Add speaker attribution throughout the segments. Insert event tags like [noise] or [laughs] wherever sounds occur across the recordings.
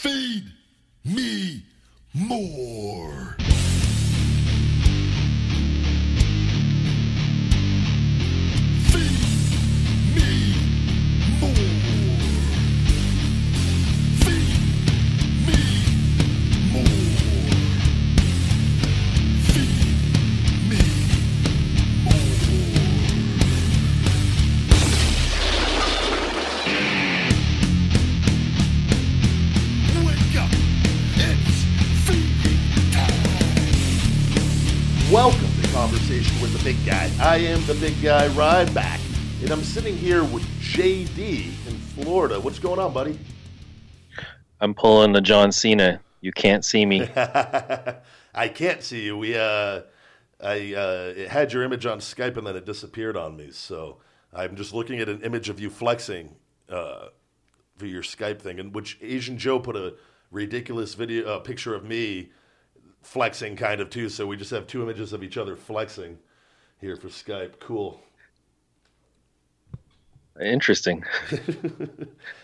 Speaker 1: Feed me more.
Speaker 2: The Big Guy Ryback, and I'm sitting here with JD in Florida. What's going on, buddy?
Speaker 3: I'm pulling the John Cena. You can't see me. [laughs]
Speaker 2: I can't see you. We uh, I uh, it had your image on Skype and then it disappeared on me. So I'm just looking at an image of you flexing uh, for your Skype thing, in which Asian Joe put a ridiculous video uh, picture of me flexing, kind of too. So we just have two images of each other flexing here for Skype. Cool.
Speaker 3: Interesting. [laughs]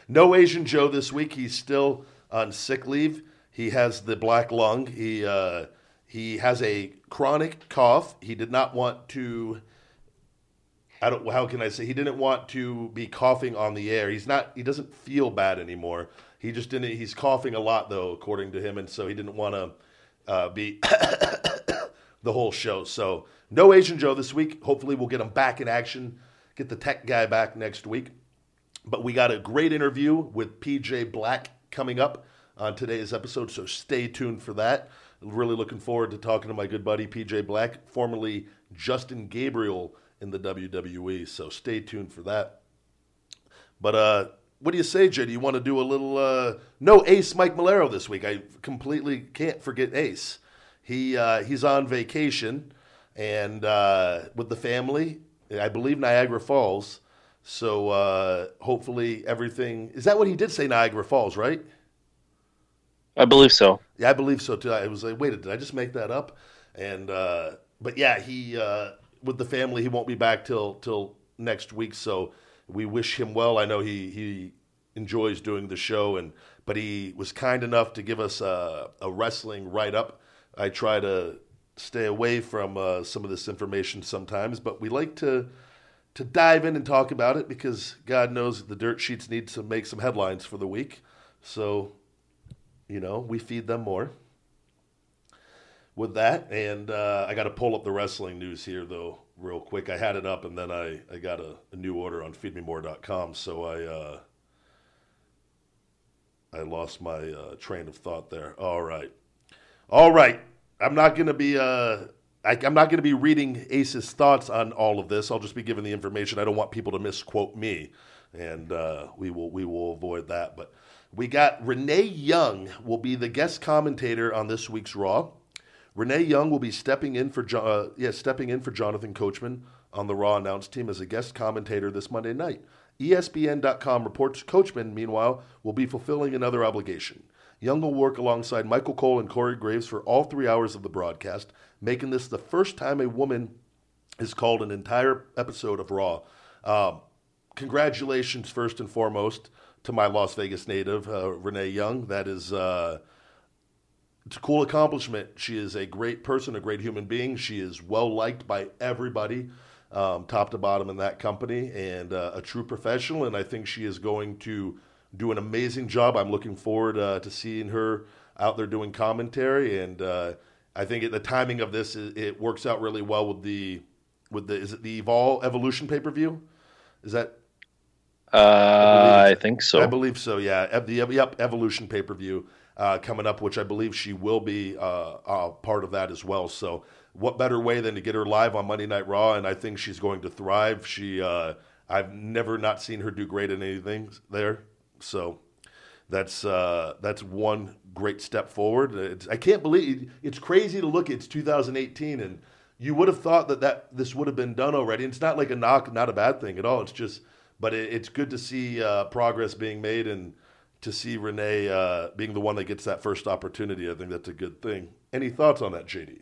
Speaker 2: No Asian Joe this week. He's still on sick leave. He has the black lung. He uh, he has a chronic cough. He did not want to. I don't. How can I say? He didn't want to be coughing on the air. He's not. He doesn't feel bad anymore. He just didn't. He's coughing a lot though, according to him, and so he didn't want to uh, be [coughs] the whole show. So no Asian Joe this week. Hopefully, we'll get him back in action. Get the tech guy back next week. But we got a great interview with PJ Black coming up on today's episode, so stay tuned for that. Really looking forward to talking to my good buddy PJ Black, formerly Justin Gabriel in the WWE. So stay tuned for that. But uh, what do you say, Jay? Do you want to do a little uh, no Ace Mike Malero this week? I completely can't forget Ace. He uh, he's on vacation and uh, with the family. I believe Niagara Falls. So uh, hopefully everything is that what he did say Niagara Falls, right?
Speaker 3: I believe so.
Speaker 2: Yeah, I believe so too. I was like, wait, did I just make that up? And uh, but yeah, he uh, with the family, he won't be back till till next week. So we wish him well. I know he he enjoys doing the show, and but he was kind enough to give us a, a wrestling write up. I try to stay away from uh, some of this information sometimes, but we like to to dive in and talk about it because God knows the dirt sheets need to make some headlines for the week. So you know, we feed them more. With that, and uh, I got to pull up the wrestling news here, though, real quick. I had it up, and then I, I got a, a new order on feedmemore.com, so I uh, I lost my uh, train of thought there. All right, all right. I'm not going to be uh, I, I'm not going to be reading Ace's thoughts on all of this. I'll just be giving the information. I don't want people to misquote me, and uh, we will we will avoid that. But we got Renee Young will be the guest commentator on this week's Raw. Renee Young will be stepping in for Jo- uh, yeah, stepping in for Jonathan Coachman on the Raw announce team as a guest commentator this Monday night. ESPN.com reports Coachman, meanwhile, will be fulfilling another obligation. Young will work alongside Michael Cole and Corey Graves for all three hours of the broadcast, making this the first time a woman has called an entire episode of Raw. Um, congratulations, first and foremost, to my Las Vegas native, uh, Renee Young. That is. Uh, it's a cool accomplishment. She is a great person, a great human being. She is well liked by everybody, um, top to bottom in that company, and uh, a true professional. And I think she is going to do an amazing job. I'm looking forward uh, to seeing her out there doing commentary. And uh, I think at the timing of this, it, it works out really well with the with the is it the Evol Evolution pay per view? Is that
Speaker 3: Uh, I,
Speaker 2: it's-
Speaker 3: think so.
Speaker 2: I believe so. Yeah, the yep Evolution pay per view uh, coming up, which I believe she will be uh, uh, part of that as well. So, what better way than to get her live on Monday Night Raw? And I think she's going to thrive. She, uh, I've never not seen her do great in anything there. So, that's uh, that's one great step forward. It's, I can't believe it's crazy to look. It's 2018, and you would have thought that, that this would have been done already. And it's not like a knock, not a bad thing at all. It's just, but it, it's good to see uh, progress being made and to see Renee uh, being the one that gets that first opportunity. I think that's a good thing. Any thoughts on that, JD?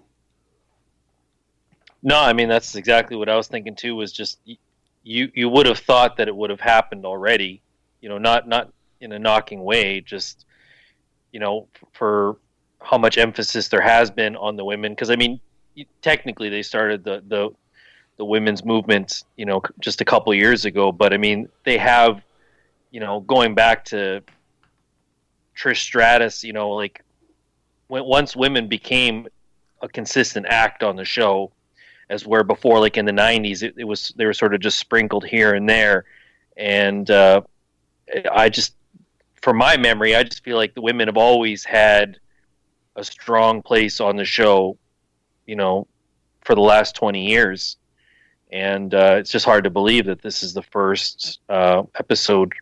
Speaker 3: No, I mean that's exactly what I was thinking too. Was just you you would have thought that it would have happened already. You know, not not in a knocking way. Just you know, for how much emphasis there has been on the women. Because I mean, technically they started the the the women's movement, you know, just a couple years ago. But I mean, they have, you know, going back to Trish Stratus, you know, like when once women became a consistent act on the show, as where before, like in the '90s, it, it was they were sort of just sprinkled here and there, and uh, I just, from my memory, I just feel like the women have always had a strong place on the show, you know, for the last 20 years. And uh, it's just hard to believe that this is the first uh, episode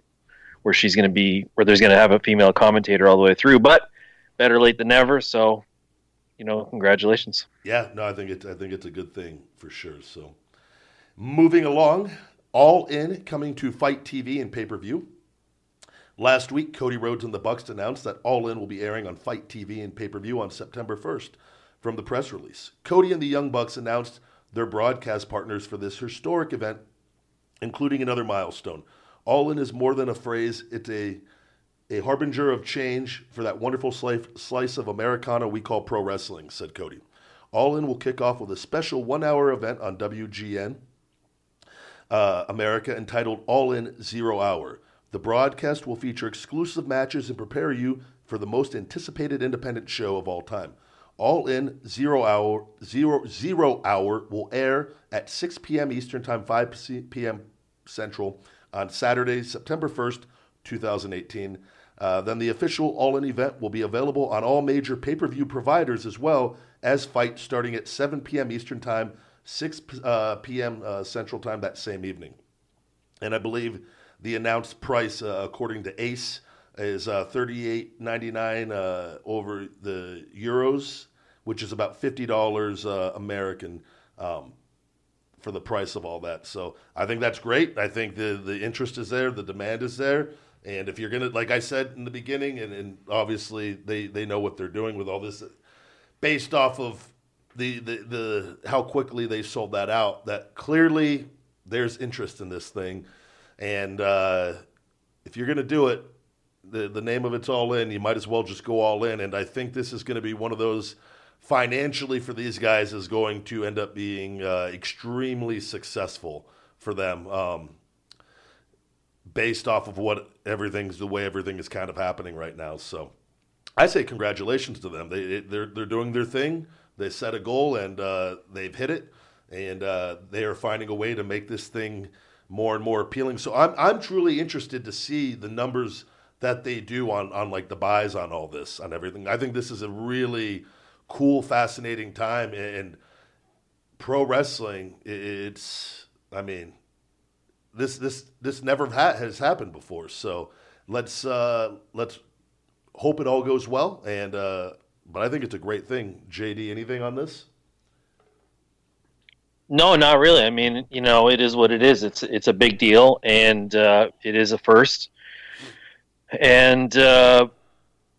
Speaker 3: where she's going to be, where there's going to have a female commentator all the way through. But better late than never. So, you know, congratulations.
Speaker 2: Yeah, no, I think it. I think it's a good thing for sure. So, moving along, all in coming to FITE TV and pay per view. Last week, Cody Rhodes and the Bucks announced that All In will be airing on FITE TV and pay per view on September 1st. From the press release, Cody and the Young Bucks announced their broadcast partners for this historic event, including another milestone. All In is more than a phrase; it's a a harbinger of change for that wonderful slice, of Americana we call pro wrestling, said Cody. All In will kick off with a special one hour event on WGN uh, America entitled All In Zero Hour. The broadcast will feature exclusive matches and prepare you for the most anticipated independent show of all time. All In Zero Hour Zero Zero Hour will air at 6 p.m. Eastern Time, 5 p.m. Central on Saturday, September 1st, 2018. Uh, then the official All In event will be available on all major pay per view providers as well as FITE starting at 7 p.m. Eastern Time, 6 uh, p.m. Uh, Central Time that same evening. And I believe the announced price, uh, according to Ace, is uh, thirty-eight ninety-nine uh, over the euros, which is about fifty dollars uh, American um, for the price of all that. So I think that's great. I think the the interest is there, the demand is there, and if you're gonna, like I said in the beginning, and, and obviously they they know what they're doing with all this, based off of the the the how quickly they sold that out. That clearly there's interest in this thing, and uh, if you're gonna do it, the the name of it's all in. You might as well just go all in. And I think this is going to be one of those financially for these guys is going to end up being uh, extremely successful for them. Um, based off of what everything's the way everything is kind of happening right now. So I say congratulations to them. They they're they're doing their thing. They set a goal and uh, they've hit it, and uh, they are finding a way to make this thing more and more appealing. So I'm I'm truly interested to see the numbers that they do on on like the buys on all this on everything. I think this is a really cool, fascinating time and pro wrestling. It's I mean this this this never ha- has happened before. So let's uh, let's hope it all goes well. And uh, but I think it's a great thing. JD, anything on this?
Speaker 3: No, not really. I mean, you know, it is what it is. It's it's a big deal, and uh, it is a first. And uh,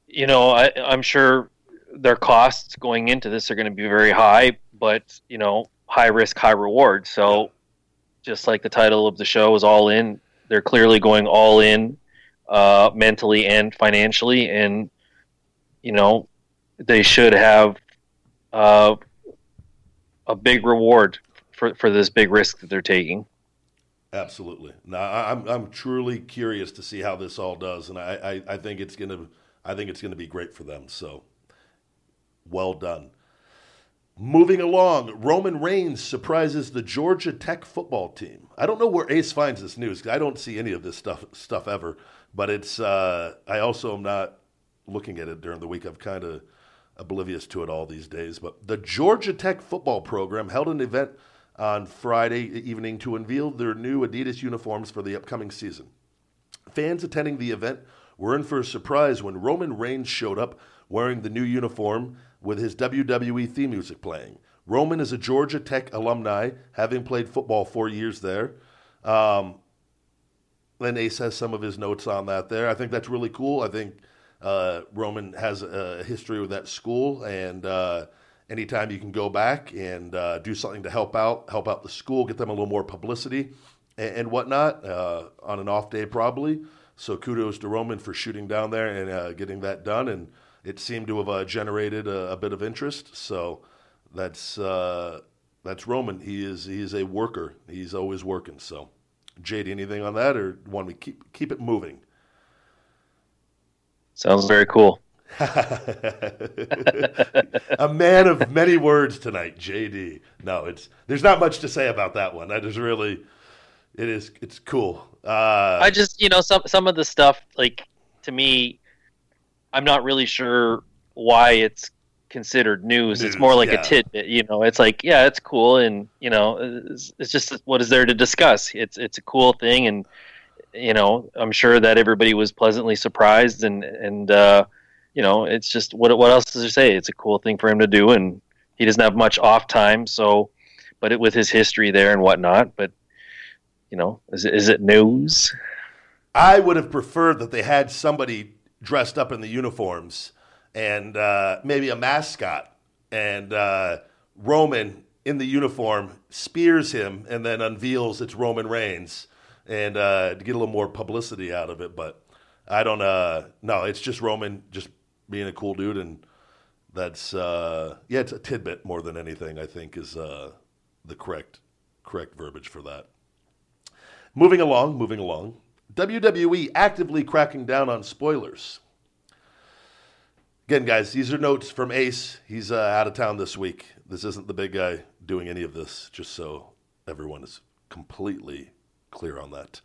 Speaker 3: you know, I, I'm sure their costs going into this are going to be very high, but you know, high risk, high reward. So, just like the title of the show is all in, they're clearly going all in, uh, mentally and financially, and you know, they should have uh, a big reward for for this big risk that they're taking.
Speaker 2: Absolutely. No, I- I'm I'm truly curious to see how this all does, and I, I, I think it's gonna I think it's gonna be great for them. So well done. Moving along, Roman Reigns surprises the Georgia Tech football team. I don't know where Ace finds this news. I don't see any of this stuff stuff ever. But it's uh, I also am not looking at it during the week. I'm kind of oblivious to it all these days. But the Georgia Tech football program held an event on Friday evening to unveil their new Adidas uniforms for the upcoming season. Fans attending the event were in for a surprise when Roman Reigns showed up wearing the new uniform with his WWE theme music playing. Roman is a Georgia Tech alumni, having played football four years there. Um, then Ace has some of his notes on that there. I think that's really cool. I think uh, Roman has a history with that school, and uh, anytime you can go back and uh, do something to help out, help out the school, get them a little more publicity and, and whatnot uh, on an off day, probably. So kudos to Roman for shooting down there and uh, getting that done. And it seemed to have uh, generated a, a, bit of interest. So that's uh, that's Roman. He is he is a worker. He's always working. So, Jade, anything on that, or want me keep keep it moving?
Speaker 3: Sounds very cool. [laughs]
Speaker 2: a man of many words tonight, JD. No, it's there's not much to say about that one. That is really, it is it's cool. Uh,
Speaker 3: I just you know some some of the stuff like to me, I'm not really sure why it's considered news.
Speaker 2: News,
Speaker 3: it's more like
Speaker 2: yeah.
Speaker 3: a tidbit. You know, it's like yeah, it's cool, and you know, it's, it's just what is there to discuss. It's it's a cool thing, and you know, I'm sure that everybody was pleasantly surprised, and and uh, you know, it's just what what else does it say? It's a cool thing for him to do, and he doesn't have much off time, so. But it, with his history there and whatnot, but you know, is is it news?
Speaker 2: I would have preferred that they had somebody dressed up in the uniforms and uh, maybe a mascot, and uh, Roman in the uniform spears him and then unveils it's Roman Reigns, and uh, to get a little more publicity out of it. But I don't. Uh, no, it's just Roman just being a cool dude, and that's uh, yeah, it's a tidbit more than anything. I think is uh, the correct correct verbiage for that. Moving along, moving along. WWE actively cracking down on spoilers. Again, guys, these are notes from Ace. He's uh, out of town this week. This isn't the big guy doing any of this, just so everyone is completely clear on that.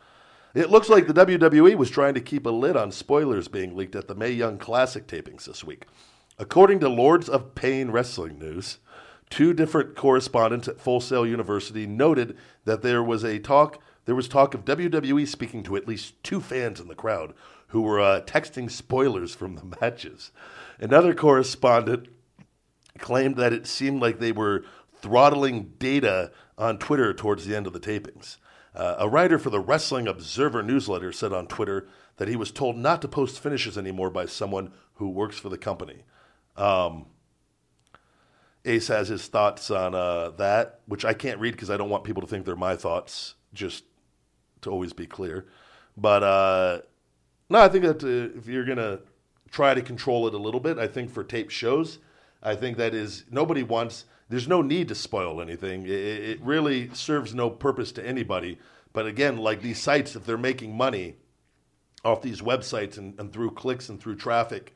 Speaker 2: It looks like the WWE was trying to keep a lid on spoilers being leaked at the Mae Young Classic tapings this week. According to Lords of Pain Wrestling News, two different correspondents at Full Sail University noted that there was a talk there was talk of WWE speaking to at least two fans in the crowd who were uh, texting spoilers from the matches. Another correspondent claimed that it seemed like they were throttling data on Twitter towards the end of the tapings. Uh, a writer for the Wrestling Observer newsletter said on Twitter that he was told not to post finishes anymore by someone who works for the company. Um, Ace has his thoughts on uh, that, which I can't read because I don't want people to think they're my thoughts, just to always be clear. But uh, no, I think that uh, if you're going to try to control it a little bit, I think for tape shows, I think that is nobody wants, there's no need to spoil anything. It, it really serves no purpose to anybody. But again, like these sites, if they're making money off these websites and, and through clicks and through traffic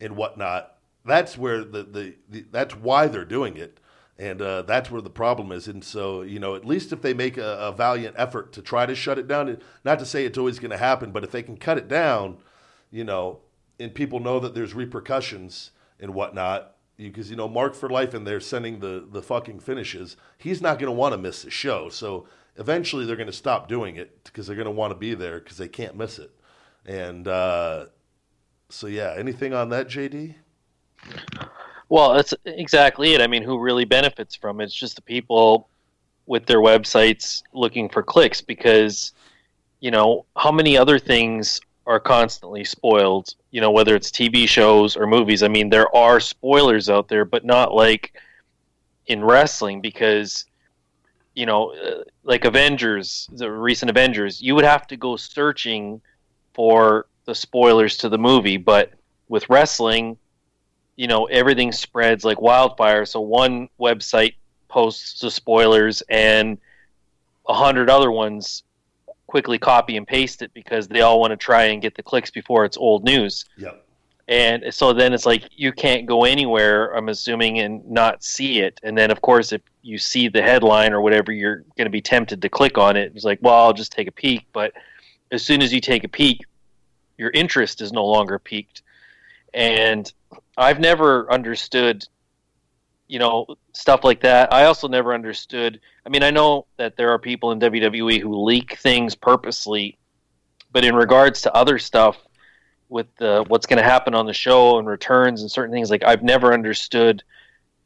Speaker 2: and whatnot, that's where the, the, the that's why they're doing it and uh, that's where the problem is and so you know at least if they make a, a valiant effort to try to shut it down not to say it's always going to happen but if they can cut it down you know and people know that there's repercussions and whatnot because you know mark for life and they're sending the the fucking finishes he's not going to want to miss the show so eventually they're going to stop doing it because they're going to want to be there because they can't miss it and uh, so yeah anything on that jd
Speaker 3: Well, that's exactly it. I mean, who really benefits from it? It's just the people with their websites looking for clicks because, you know, how many other things are constantly spoiled? You know, whether it's TV shows or movies. I mean, there are spoilers out there, but not like in wrestling because, you know, uh, like Avengers, the recent Avengers, you would have to go searching for the spoilers to the movie, but with wrestling, you know everything spreads like wildfire so one website posts the spoilers and a hundred other ones quickly copy and paste it because they all want to try and get the clicks before it's old news.
Speaker 2: Yep.
Speaker 3: And so then it's like you can't go anywhere i'm assuming and not see it. And then of course if you see the headline or whatever you're going to be tempted to click on it. It's like well i'll just take a peek. But as soon as you take a peek your interest is no longer peaked. And I've never understood, you know, stuff like that. I also never understood. I mean, I know that there are people in WWE who leak things purposely, but in regards to other stuff with the, what's going to happen on the show and returns and certain things, like I've never understood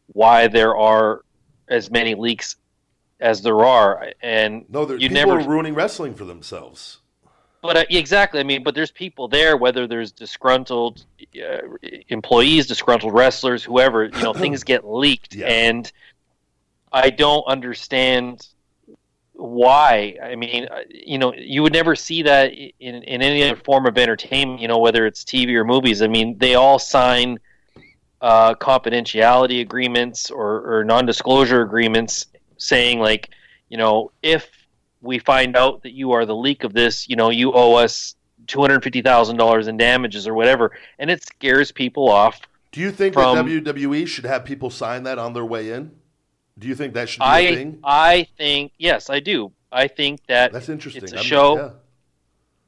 Speaker 3: why there are as many leaks as there are, and
Speaker 2: no there,
Speaker 3: you
Speaker 2: people
Speaker 3: never
Speaker 2: are ruining wrestling for themselves
Speaker 3: but uh, exactly, I mean, but there's people there, whether there's disgruntled uh, employees, disgruntled wrestlers, whoever, you know, things [clears throat] get leaked,
Speaker 2: Yeah.
Speaker 3: and I don't understand why? I mean, uh, you know, you would never see that in, in any other form of entertainment, you know, whether it's TV or movies. I mean, they all sign uh, confidentiality agreements or, or non disclosure agreements saying, like, you know, if we find out that you are the leak of this, you know, you owe us $250,000 in damages or whatever. And it scares people off.
Speaker 2: Do you think
Speaker 3: From-
Speaker 2: that WWE should have people sign that on their way in? Do you think that should be a
Speaker 3: I,
Speaker 2: thing?
Speaker 3: I think, yes, I do. I think that
Speaker 2: That's interesting.
Speaker 3: it's a
Speaker 2: I'm-
Speaker 3: show.
Speaker 2: yeah.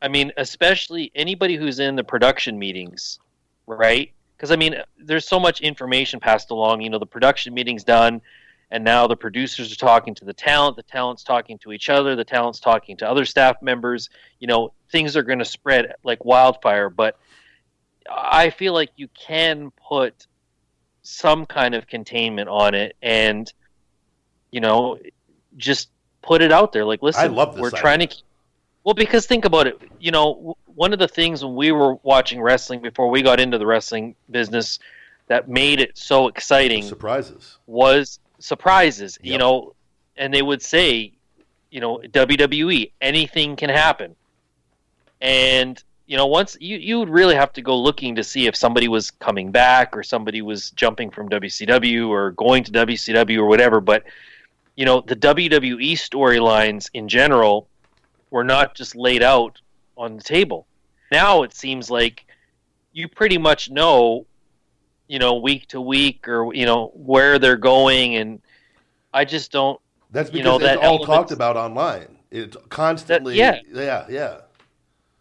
Speaker 3: I mean, especially anybody who's in the production meetings, right? Because I mean, there's so much information passed along. You know, the production meeting's done, and now the producers are talking to the talent. The talent's talking to each other. The talent's talking to other staff members. You know, things are going to spread like wildfire. But I feel like you can put some kind of containment on it, and you know, just put it out there. Like, listen,
Speaker 2: love this
Speaker 3: we're
Speaker 2: idea.
Speaker 3: trying to well, because think about it. You know, one of the things when we were watching wrestling before we got into the wrestling business that made it so exciting
Speaker 2: Surprises.
Speaker 3: was surprises. You know, and they would say, you know, WWE, anything can happen. And you know, once you you would really have to go looking to see if somebody was coming back or somebody was jumping from WCW or going to WCW or whatever. But you know, the WWE storylines in general were not just laid out on the table. Now it seems like you pretty much know, you know, week to week or you know where they're going, and I just don't.
Speaker 2: That's
Speaker 3: You
Speaker 2: because
Speaker 3: know,
Speaker 2: it's
Speaker 3: that
Speaker 2: all talked about online. It's constantly.
Speaker 3: yeah.
Speaker 2: yeah, yeah.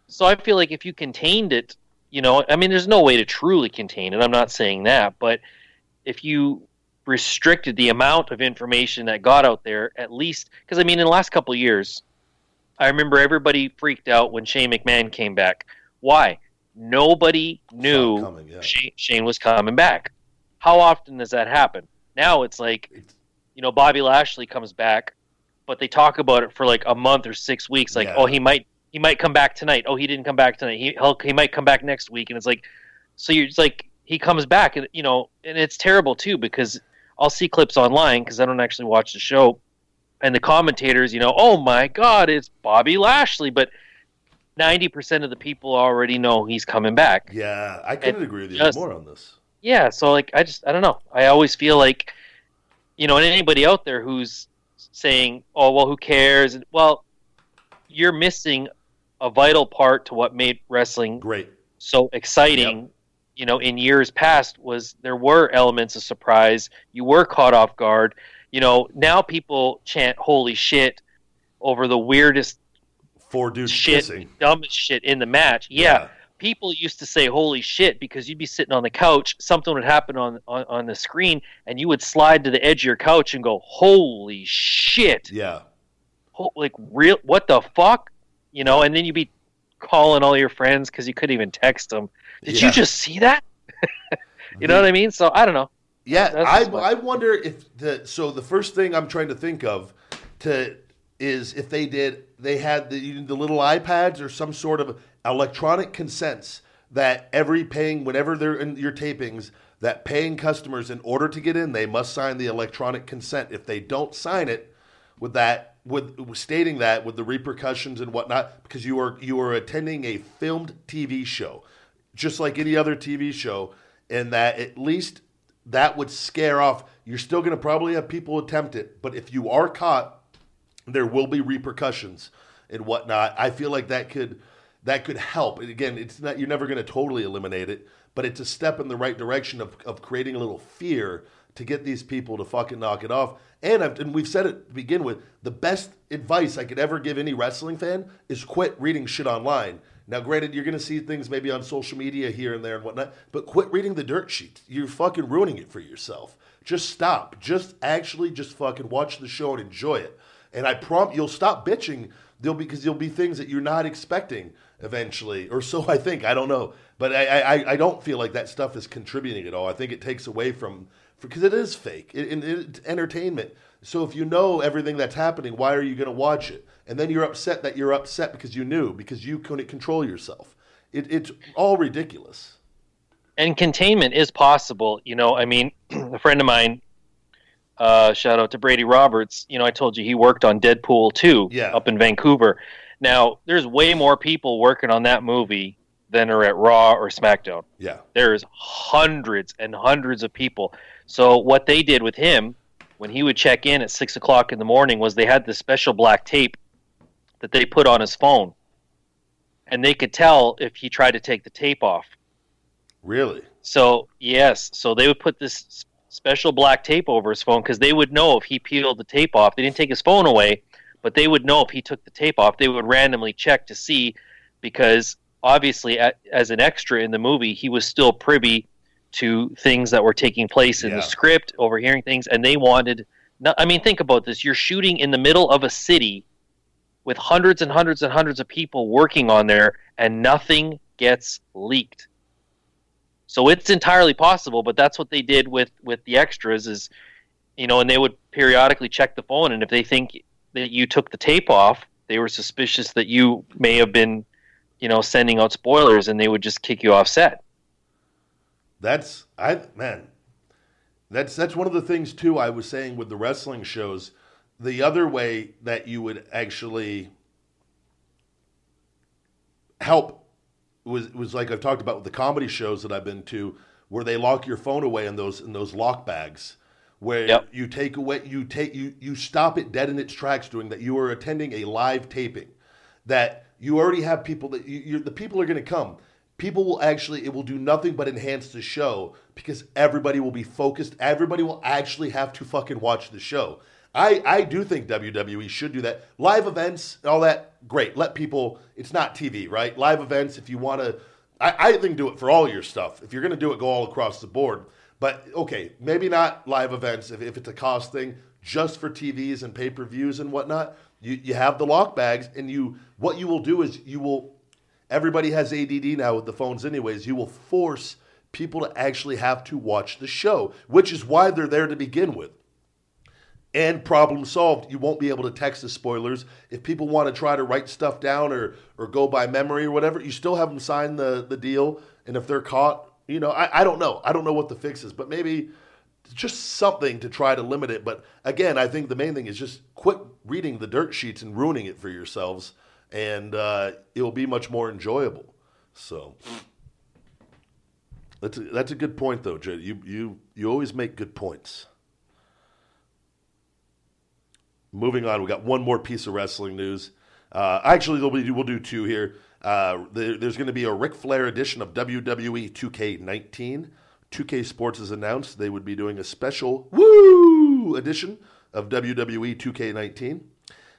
Speaker 3: So I feel like if you contained it, you know, I mean, there's no way to truly contain it. I'm not saying that, but if you restricted the amount of information that got out there, at least, because I mean, in the last couple of years, I remember everybody freaked out when Shane McMahon came back. Why? Nobody knew
Speaker 2: coming, yeah.
Speaker 3: Shane, Shane was coming back. How often does that happen? Now it's like, you know, Bobby Lashley comes back, but they talk about it for like a month or six weeks. Like, oh,
Speaker 2: Yeah.
Speaker 3: oh, he might he might come back tonight. Oh, he didn't come back tonight. He he might come back next week, and it's like, so you're it's like he comes back, and you know, and it's terrible too because I'll see clips online because I don't actually watch the show, and the commentators, you know, oh my God, it's Bobby Lashley, but ninety percent of the people already know he's coming back.
Speaker 2: Yeah, I couldn't agree with you
Speaker 3: just-
Speaker 2: more on this.
Speaker 3: Yeah, so like I just I don't know. I always feel like you know, and anybody out there who's saying, "Oh, well, who cares?" And, well, you're missing a vital part to what made wrestling
Speaker 2: Great.
Speaker 3: so exciting. You know, in years past, was there were elements of surprise. You were caught off guard. You know, now people chant "Holy shit" over the weirdest
Speaker 2: Four dudes
Speaker 3: shit,
Speaker 2: kissing.
Speaker 3: dumbest shit in the match. yeah people used to say holy shit because you'd be sitting on the couch something would happen on, on on the screen and you would slide to the edge of your couch and go holy shit
Speaker 2: Yeah.
Speaker 3: Like real what the fuck you know and then you'd be calling all your friends because you couldn't even text them did
Speaker 2: Yeah.
Speaker 3: you just see that [laughs] you know what i mean so i don't know
Speaker 2: Yeah, I, I wonder if the so the first thing I'm trying to think of to is if they did they had the the little iPads or some sort of electronic consents that every paying whenever they're in your tapings that paying customers in order to get in they must sign the electronic consent. If they don't sign it with that with stating that with the repercussions and whatnot because you are you are attending a filmed TV show just like any other TV show and that at least that would scare off you're still going to probably have people attempt it but if you are caught there will be repercussions and whatnot. I feel like that could that could help. And again it's not you're never going to totally eliminate it but it's a step in the right direction of, of creating a little fear to get these people to fucking knock it off. And, I've, and we've said it to begin with the best advice i could ever give any wrestling fan is quit reading shit online. Now granted you're going to see things maybe on social media here and there and whatnot but quit reading the dirt sheets. You're fucking ruining it for yourself. Just stop. Just actually just fucking watch the show and enjoy it and I prompt you'll stop bitching. There'll because there'll be things that you're not expecting eventually, or so I think. I don't know, but I I, I don't feel like that stuff is contributing at all. I think it takes away from because it is fake. It, it, it's entertainment. So if you know everything that's happening, why are you going to watch it? And then you're upset that you're upset because you knew because you couldn't control yourself. It, it's all ridiculous.
Speaker 3: and containment is possible. You know, I mean, [clears throat] a friend of mine uh, shout out to Brady Roberts. You know, I told you he worked on Deadpool 2
Speaker 2: Yeah.
Speaker 3: up in Vancouver. Now, there's way more people working on that movie than are at Raw or SmackDown.
Speaker 2: Yeah.
Speaker 3: There's hundreds and hundreds of people. So what they did with him when he would check in at six o'clock in the morning was they had this special black tape that they put on his phone, and they could tell if he tried to take the tape off.
Speaker 2: Really?
Speaker 3: So yes, so they would put this special black tape over his phone because they would know if he peeled the tape off. They didn't take his phone away, but they would know if he took the tape off. They would randomly check to see because obviously, as an extra in the movie, he was still privy to things that were taking place in
Speaker 2: Yeah.
Speaker 3: the script, overhearing things, and they wanted. I mean, think about this: you're shooting in the middle of a city with hundreds and hundreds and hundreds of people working on there, and nothing gets leaked. So it's entirely possible, but that's what they did with with the extras is, you know, and they would periodically check the phone, and if they think that you took the tape off, they were suspicious that you may have been, you know, sending out spoilers, and they would just kick you off set.
Speaker 2: That's I man. That's that's one of the things too. I was saying with the wrestling shows, the other way that you would actually help was was like I've talked about with the comedy shows that I've been to, where they lock your phone away in those in those lock bags, where
Speaker 3: Yep.
Speaker 2: you take away you take you you stop it dead in its tracks, doing that. You are attending a live taping, that you already have people that you, you're, the people are going to come. People will actually it will do nothing but enhance the show because everybody will be focused. Everybody will actually have to fucking watch the show. I, I do think WWE should do that. Live events, all that, great. Let people, it's not TV, right? Live events, if you want to, I, I think do it for all your stuff. If you're going to do it, go all across the board. But okay, maybe not live events if, if it's a cost thing, just for TVs and pay per views and whatnot. You, you have the lock bags, and you what you will do is you will, everybody has ADD now with the phones, anyways. You will force people to actually have to watch the show, which is why they're there to begin with and problem solved. You won't be able to text the spoilers. If people want to try to write stuff down or or go by memory or whatever, you still have them sign the the deal. And if they're caught, you know, I, I don't know. I don't know what the fix is, but maybe just something to try to limit it. But again, I think the main thing is just quit reading the dirt sheets and ruining it for yourselves, and uh, it will be much more enjoyable. So. That's a, that's a good point, though, Jay. You you you always make good points. Moving on, we got one more piece of wrestling news. Uh, actually, we'll do, we'll do two here. Uh, there, there's going to be a Ric Flair edition of WWE 2K19. 2K Sports has announced they would be doing a special woo edition of WWE 2K19.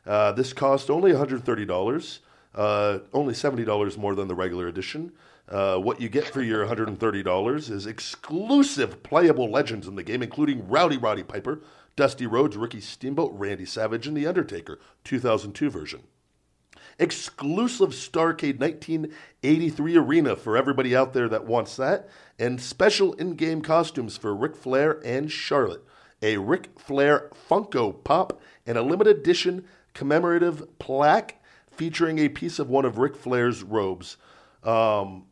Speaker 2: Uh, this cost only $130, uh, only $70 more than the regular edition. Uh, what you get for your $130 is exclusive playable legends in the game, including Rowdy Roddy Piper, Dusty Rhodes, Ricky Steamboat, Randy Savage, and The Undertaker, 2002 version. Exclusive Starcade 1983 arena for everybody out there that wants that, and special in game costumes for Ric Flair and Charlotte. A Ric Flair Funko Pop and a limited edition commemorative plaque featuring a piece of one of Ric Flair's robes. Um,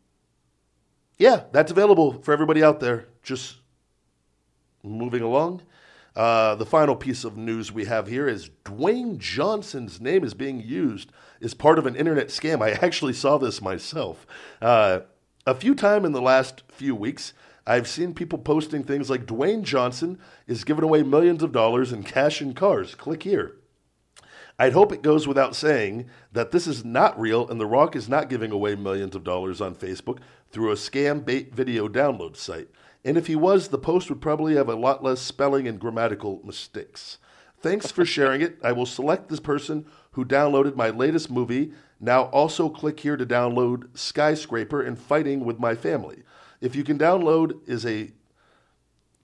Speaker 2: yeah, that's available for everybody out there. Just moving along. Uh, the final piece of news we have here is Dwayne Johnson's name is being used as part of an internet scam. I actually saw this myself. Uh, a few times in the last few weeks, I've seen people posting things like Dwayne Johnson is giving away millions of dollars in cash and cars. Click here. I'd hope it goes without saying that this is not real and The Rock is not giving away millions of dollars on Facebook through a scam bait video download site. And if he was, the post would probably have a lot less spelling and grammatical mistakes. Thanks for sharing it. I will select this person who downloaded my latest movie. Now also click here to download Skyscraper and Fighting with My Family. If you can download is a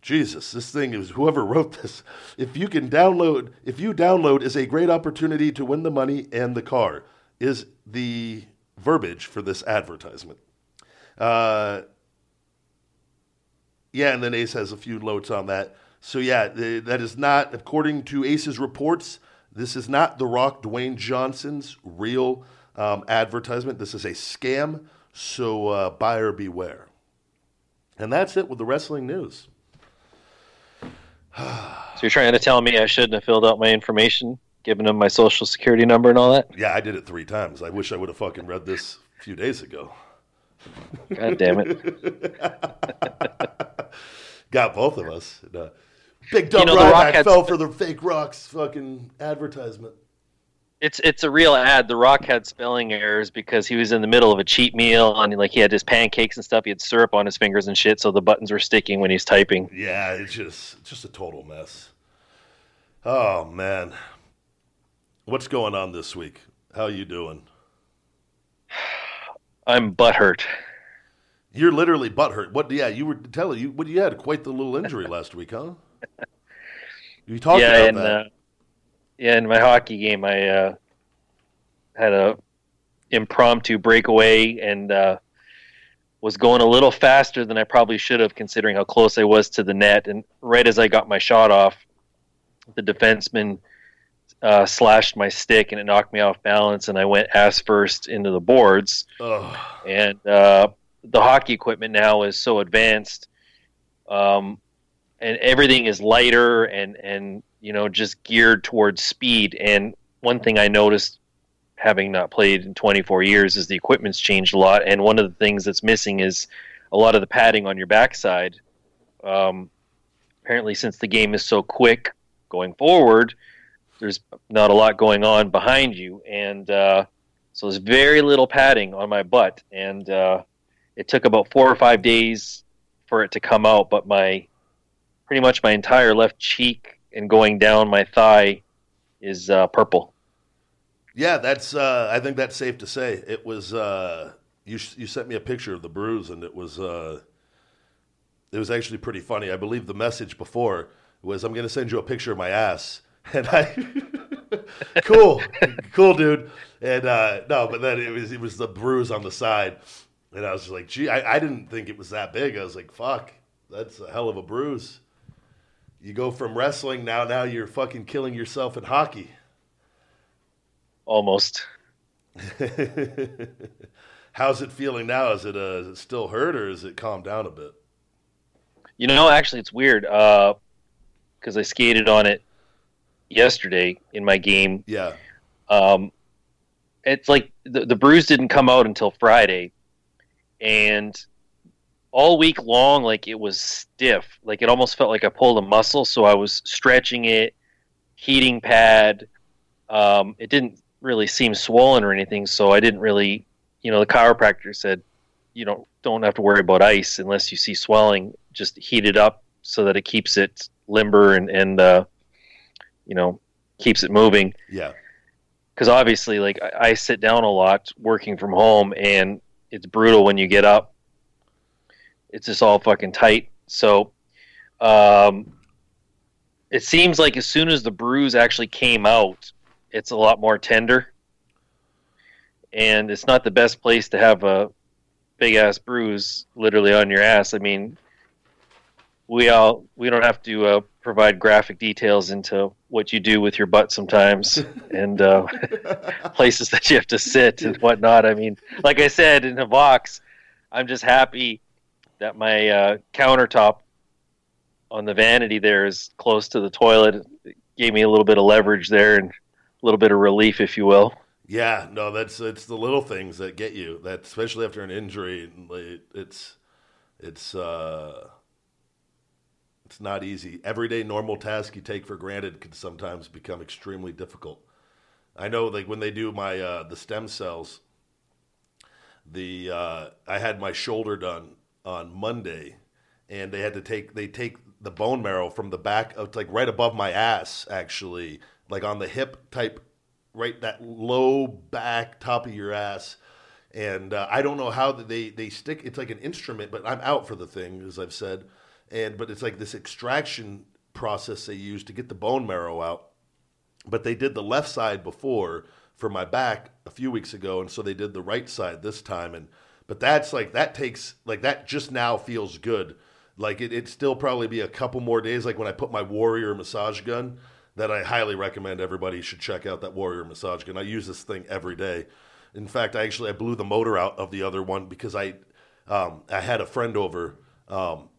Speaker 2: Jesus, this thing is whoever wrote this. If you can download, if you download is a great opportunity to win the money and the car, is the verbiage for this advertisement. Uh, yeah, and then Ace has a few notes on that. So yeah, that is not, according to Ace's reports, this is not The Rock Dwayne Johnson's real um, advertisement. This is a scam. So uh, buyer beware. And that's it with the wrestling news. [sighs]
Speaker 3: So you're trying to tell me I shouldn't have filled out my information, given them my social security number and all that?
Speaker 2: Yeah, I did it three times. I wish I would have fucking read this a few days ago.
Speaker 3: God damn it! [laughs]
Speaker 2: Got both of us. And, uh, Big dumb
Speaker 3: know,
Speaker 2: Ryback
Speaker 3: Rock had-
Speaker 2: fell for the fake rocks fucking advertisement.
Speaker 3: It's it's a real ad. The Rock had spelling errors because he was in the middle of a cheat meal and like he had his pancakes and stuff. He had syrup on his fingers and shit, so the buttons were sticking when he's typing.
Speaker 2: Yeah, it's just it's just a total mess. Oh man. What's going on this week? How you doing? [sighs]
Speaker 3: I'm butthurt.
Speaker 2: You're literally butthurt. What yeah, you were telling you what you had quite the little injury [laughs] last week, huh? You talked
Speaker 3: yeah,
Speaker 2: about
Speaker 3: and
Speaker 2: that.
Speaker 3: uh, yeah, in my hockey game, I uh, had a impromptu breakaway and uh, was going a little faster than I probably should have, considering how close I was to the net. And right as I got my shot off, the defenseman uh, slashed my stick and it knocked me off balance, and I went ass first into the boards
Speaker 2: Ugh.
Speaker 3: and uh, the hockey equipment now is so advanced um, and everything is lighter and and you know just geared towards speed. And one thing i noticed having not played in 24 years is the equipment's changed a lot. And one of the things that's missing is a lot of the padding on your backside. Um, apparently since the game is so quick going forward there's not a lot going on behind you. And uh, so there's very little padding on my butt. And uh, it took about four or five days for it to come out, but my pretty much my entire left cheek and going down my thigh is uh, purple.
Speaker 2: Yeah, that's. Uh, I think that's safe to say. It was. Uh, you you sent me a picture of the bruise, and it was. Uh, it was actually pretty funny. I believe the message before was, "I'm going to send you a picture of my ass," [laughs] and I. [laughs] cool, cool, dude. And uh, no, but then it was it was the bruise on the side, and I was like, "Gee, I, I didn't think it was that big." I was like, "Fuck, that's a hell of a bruise." You go from wrestling now, now you're fucking killing yourself in hockey.
Speaker 3: Almost. [laughs]
Speaker 2: How's it feeling now? Is it, uh, is it still hurt or is it calmed down a bit?
Speaker 3: You know, actually, it's weird because I skated on it yesterday in my game.
Speaker 2: Yeah.
Speaker 3: Um, it's like the, the bruise didn't come out until Friday, and all week long, like it was stiff. Like it almost felt like I pulled a muscle, so I was stretching it, heating pad. Um, it didn't really seem swollen or anything, so I didn't really, you know, the chiropractor said, you don't don't have to worry about ice unless you see swelling. Just heat it up so that it keeps it limber and and uh, you know keeps it moving
Speaker 2: Yeah.
Speaker 3: because obviously like I, I sit down a lot working from home and it's brutal when you get up. It's just all fucking tight. So um, it seems like as soon as the bruise actually came out it's a lot more tender. And it's not the best place to have a big ass bruise literally on your ass. I mean we all we don't have to uh, provide graphic details into what you do with your butt sometimes [laughs] and uh, [laughs] places that you have to sit and whatnot. I mean, like I said in the box, I'm just happy that my uh, countertop on the vanity there is close to the toilet. It gave me a little bit of leverage there and a little bit of relief, if you will.
Speaker 2: Yeah. No, that's it's the little things that get you. That especially after an injury, it, it's it's uh, it's not easy. Everyday normal task you take for granted can sometimes become extremely difficult. I know, like when they do my uh, the stem cells, the uh, I had my shoulder done on Monday, and they had to take they take the bone marrow from the back of like right above my ass, actually, like on the hip type, right that low back top of your ass. And uh, I don't know how they they stick. It's like an instrument, but I'm out for the thing, as I've said. And but it's like this extraction process they use to get the bone marrow out. But they did the left side before for my back a few weeks ago and so they did the right side this time and but that's like that takes like that just now feels good. Like it, it'd still probably be a couple more days like when i put my warrior massage gun that i highly recommend everybody should check out that warrior massage gun. I use this thing every day. In fact i actually i blew the motor out of the other one because i um, i had a friend over um,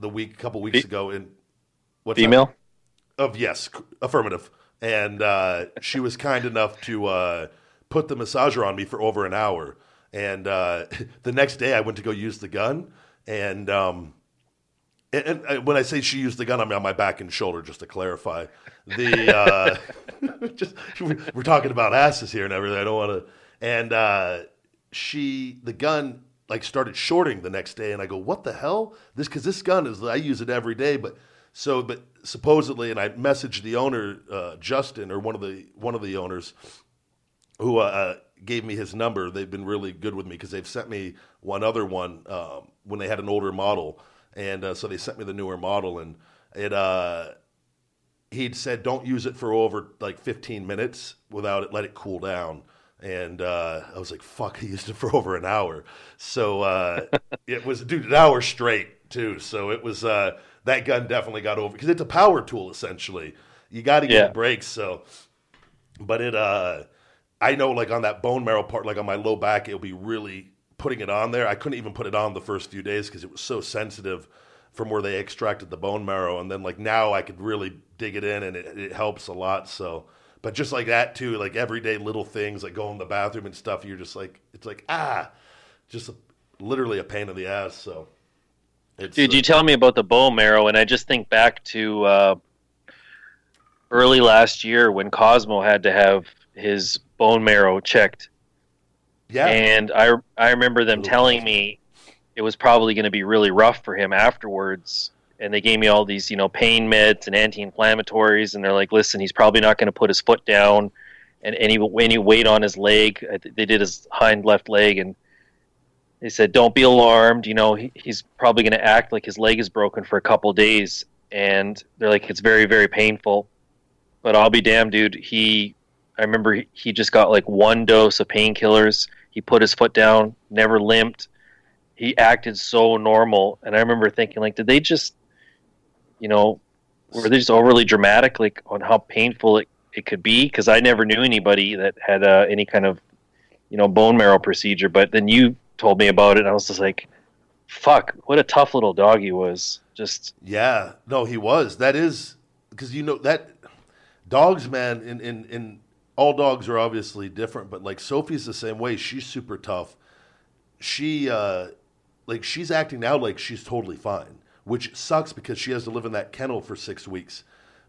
Speaker 2: the week a couple weeks ago and What's that?
Speaker 3: Female.
Speaker 2: Of yes, affirmative. And uh, she was kind enough to uh, put the massager on me for over an hour. And uh, [laughs] the next day, I went to go use the gun, and um, and, and uh, when I say she used the gun, I mean on my back and shoulder, just to clarify. The uh, [laughs] just we're talking about asses here and everything. I don't want to. And uh, she, the gun, like started shorting the next day, and I go, "What the hell?" This because this gun is I use it every day, but so but supposedly, and I messaged the owner, uh, Justin, or one of the one of the owners, who uh, gave me his number. They've been really good with me because they've sent me one other one um, when they had an older model, and uh, so they sent me the newer model, and it. Uh, he'd said don't use it for over like 15 minutes without it. Let it cool down. And uh, I was like, "Fuck!" He used it for [laughs] over an hour, so uh, it was dude an hour straight too. So it was uh, that gun definitely got over because it's a power tool essentially. You got to get
Speaker 3: Yeah.
Speaker 2: breaks. So, but it uh, I know like on that bone marrow part, like on my low back, it'll be really putting it on there. I couldn't even put it on the first few days because it was so sensitive from where they extracted the bone marrow, and then like now I could really dig it in, and it, it helps a lot. So, but just like that too, like everyday little things, like going to the bathroom and stuff, you're just like it's like ah, just a, literally a pain in the ass. So, it's
Speaker 3: Dude,
Speaker 2: uh,
Speaker 3: you tell me about the bone marrow, and I just think back to uh, early last year when Cosmo had to have his bone marrow checked,
Speaker 2: yeah,
Speaker 3: and I I remember them telling me it was probably going to be really rough for him afterwards. And they gave me all these, you know, pain meds and anti-inflammatories, and they're like, "Listen, he's probably not going to put his foot down, and any any weight on his leg. They did his hind left leg, and they said, "Don't be alarmed. You know, he, he's probably going to act like his leg is broken for a couple days." And they're like, "It's very, very painful." But I'll be damned, dude. He, I remember he- he just got like one dose of painkillers. He put his foot down, never limped. He acted so normal, and I remember thinking, like, did they just, you know, were they just overly dramatic, like on how painful it, it could be? Because I never knew anybody that had uh, any kind of, you know, bone marrow procedure. But then you told me about it, and I was just like, fuck, what a tough little dog he was. Just
Speaker 2: Yeah, no, he was. That is because you know that dogs, man. In in in all dogs are obviously different, but like Sophie's the same way. She's super tough. She uh like she's acting now like she's totally fine, which sucks because she has to live in that kennel for six weeks.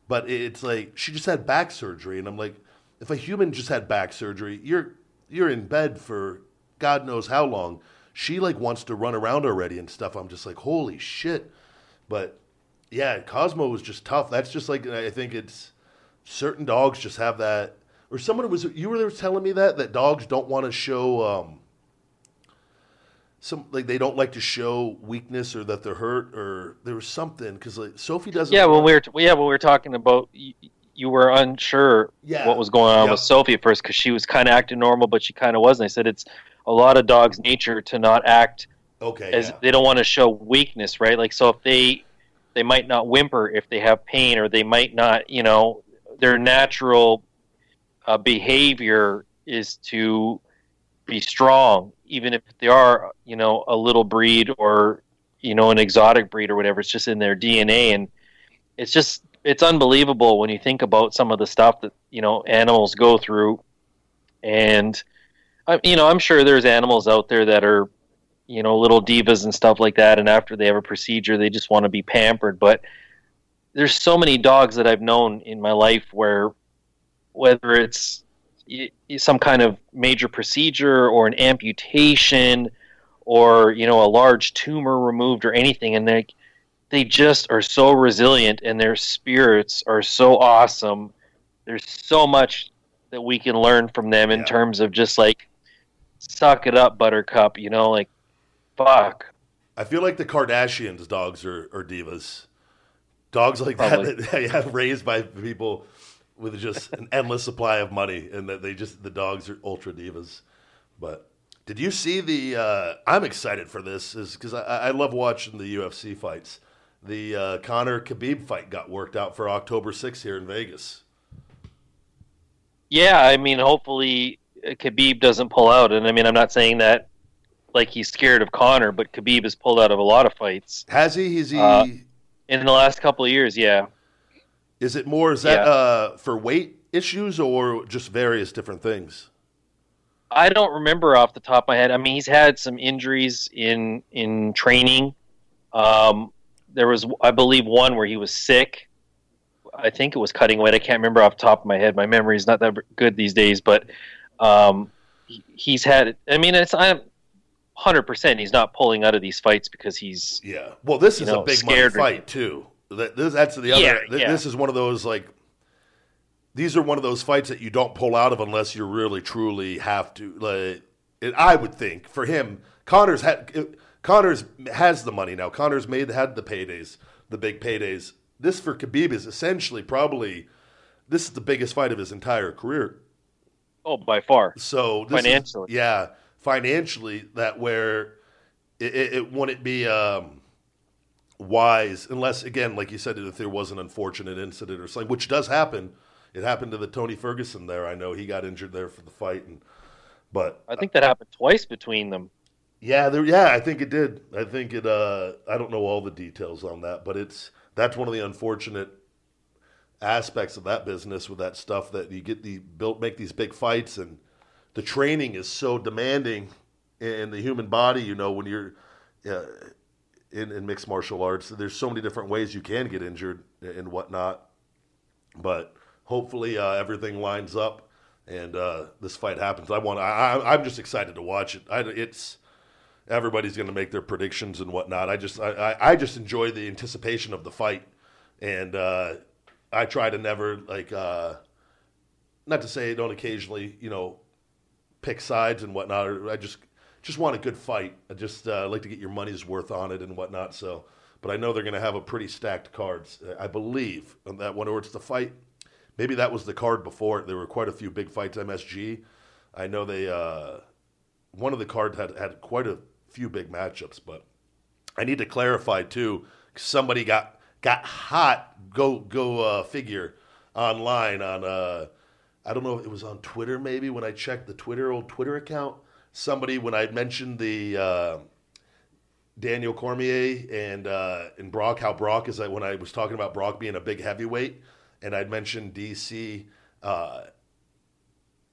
Speaker 2: But it's like she just had back surgery, and I'm like, if a human just had back surgery, you're you're in bed for God knows how long. She like wants to run around already and stuff. I'm just like, holy shit. But yeah, Cosmo was just tough. That's just like I think it's certain dogs just have that. Or someone was you were telling me that that dogs don't want to show um some like they don't like to show weakness or that they're hurt or there was something because like Sophie doesn't.
Speaker 3: yeah. When we were yeah, when we were talking about you, you were unsure
Speaker 2: Yeah.
Speaker 3: what was going on
Speaker 2: Yep.
Speaker 3: with Sophie at first because she was kind of acting normal, but she kind of wasn't. I said it's a lot of dogs' nature to not act
Speaker 2: okay.
Speaker 3: as
Speaker 2: yeah.
Speaker 3: they don't want to show weakness, right? Like so if they they might not whimper if they have pain, or they might not, you know, their natural uh, behavior is to be strong, even if they are, you know, a little breed or you know an exotic breed or whatever. It's just in their DNA, and it's just it's unbelievable when you think about some of the stuff that you know animals go through, and you know I'm sure there's animals out there that are you know, little divas and stuff like that. And after they have a procedure, they just want to be pampered. But there's so many dogs that I've known in my life where, whether it's some kind of major procedure or an amputation or, you know, a large tumor removed or anything, and they, they just are so resilient and their spirits are so awesome. There's so much that we can learn from them in
Speaker 2: Yeah.
Speaker 3: terms of just like, suck it up, buttercup, you know, like, fuck.
Speaker 2: I feel like the Kardashians' dogs are, are divas. Dogs like
Speaker 3: Probably.
Speaker 2: that, that [laughs] yeah, raised by people with just an endless supply of money, and that they just the dogs are ultra divas. But did you see the? Uh, I'm excited for this, is because I, I love watching the UFC fights. The uh, Conor Khabib fight got worked out for October 6th here in Vegas.
Speaker 3: Yeah, I mean, hopefully uh, Khabib doesn't pull out. And I mean, I'm not saying that like he's scared of Conor, but Khabib has pulled out of a lot of fights
Speaker 2: Has he? Is he?
Speaker 3: Uh, in the last couple of years. Yeah,
Speaker 2: Is it more? Is that
Speaker 3: Yeah.
Speaker 2: uh, for weight issues or just various different things?
Speaker 3: I don't remember off the top of my head. I mean, he's had some injuries in in training. Um, there was, I believe, one where he was sick. I think it was cutting weight. I can't remember off the top of my head. My memory is not that good these days, but um, he's had. I mean, it's I'm hundred percent. He's not pulling out of these fights because he's
Speaker 2: Yeah. Well, this is
Speaker 3: know,
Speaker 2: a big money
Speaker 3: or-
Speaker 2: fight too. That, this, that's the other.
Speaker 3: Yeah,
Speaker 2: th-
Speaker 3: yeah.
Speaker 2: This is one of those like. These are one of those fights that you don't pull out of unless you really truly have to. Like, it, I would think for him, Conor's had Conor's has the money now. Conor's made had the paydays, the big paydays. This for Khabib is essentially probably this is the biggest fight of his entire career.
Speaker 3: oh by far.
Speaker 2: So this is-
Speaker 3: Financially.
Speaker 2: yeah, financially, that where it, it, it wouldn't be um, wise unless, again, like you said, if there was an unfortunate incident or something, which does happen. It happened to the Tony Ferguson there. I know he got injured there for the fight, and but
Speaker 3: I think that happened twice between them.
Speaker 2: yeah, there. Yeah, I think it did. I think it. Uh, I don't know all the details on that, but it's that's one of the unfortunate aspects of that business with that stuff that you get the built make these big fights and the training is so demanding in the human body. You know when you're uh, in, in mixed martial arts, there's so many different ways you can get injured and whatnot. But hopefully uh, everything lines up and uh, this fight happens. I want. I, I'm just excited to watch it. I, it's everybody's going to make their predictions and whatnot. I just I, I, just enjoy the anticipation of the fight, and uh, I try to never like uh, not to say don't occasionally you know pick sides and whatnot. I just just want a good fight. I just uh, like to get your money's worth on it and whatnot. So, but I know they're going to have a pretty stacked cards. I believe on that one, or it's the fight. Maybe that was the card before. There were quite a few big fights. MSG. I know they. Uh, one of the cards had had quite a few big matchups, but I need to clarify too. Somebody got got hot. Go go uh, figure online on. Uh, I don't know if it was on Twitter maybe when I checked the Twitter old Twitter account. Somebody when I mentioned the uh, Daniel Cormier and uh, and Brock, how Brock is like when I was talking about Brock being a big heavyweight, and I'd mentioned DC uh,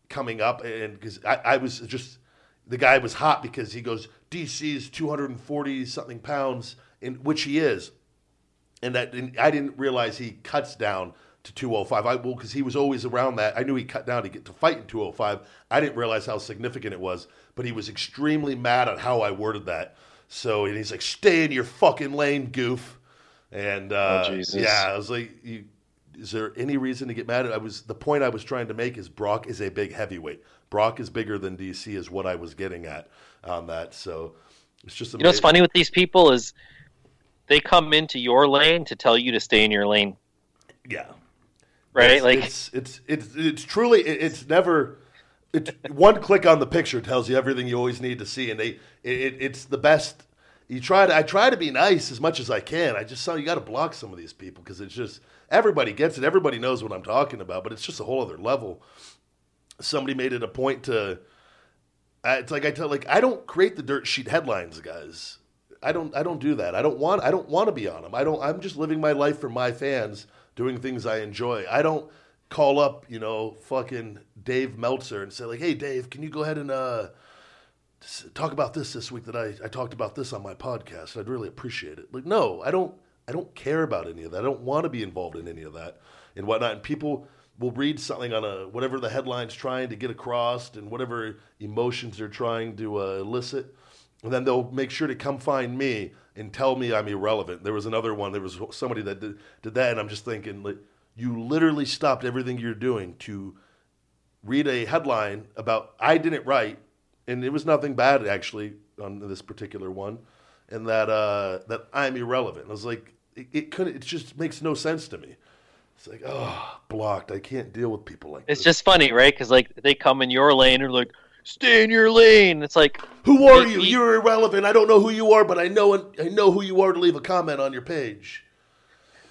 Speaker 2: coming up, and because I, I was just the guy was hot because he goes hundred and forty something pounds, in which he is, and that and I didn't realize he cuts down to 205. I well because he was always around that. I knew he cut down to get to fight in 205. I didn't realize how significant it was, but he was extremely mad at how I worded that. So and he's like, "Stay in your fucking lane, goof." And uh,
Speaker 3: Oh,
Speaker 2: yeah, I was like, you, "Is there any reason to get mad?" I was the point I was trying to make is Brock is a big heavyweight. Brock is bigger than DC is what I was getting at on that. So it's just
Speaker 3: You know what's funny with these people is they come into your lane to tell you to stay in your lane,
Speaker 2: Yeah.
Speaker 3: right?
Speaker 2: It's,
Speaker 3: like
Speaker 2: it's it's it's it's truly it, it's never it's one click on the picture tells you everything you always need to see, and they it, it's the best. You try to I try to be nice as much as I can. I just saw you got to block some of these people because it's just everybody gets it. Everybody knows what I'm talking about, but it's just a whole other level. Somebody made it a point to. It's like I tell like I don't create the dirt sheet headlines, guys. I don't I don't do that. I don't want I don't want to be on them. I don't I'm just living my life for my fans, doing things I enjoy. I don't call up, you know, fucking Dave Meltzer and say like, "Hey Dave, can you go ahead and uh talk about this this week that I I talked about this on my podcast. I'd really appreciate it." Like, no, I don't I don't care about any of that. I don't want to be involved in any of that and whatnot. And people will read something on a whatever the headline's trying to get across and whatever emotions they're trying to uh, elicit and then they'll make sure to come find me and tell me I'm irrelevant. There was another one. There was somebody that did, did that, and I'm just thinking, like, you literally stopped everything you're doing to read a headline about I didn't write, and it was nothing bad actually on this particular one, and that uh, that I'm irrelevant. I was like, it, it couldn't. It just makes no sense to me. It's like, oh, blocked. I can't deal with people like
Speaker 3: it's
Speaker 2: this.
Speaker 3: just funny, right? Because like they come in your lane and like, stay in your lane. It's like
Speaker 2: Who are you? You're irrelevant. I don't know who you are, but I know I know who you are to leave a comment on your page.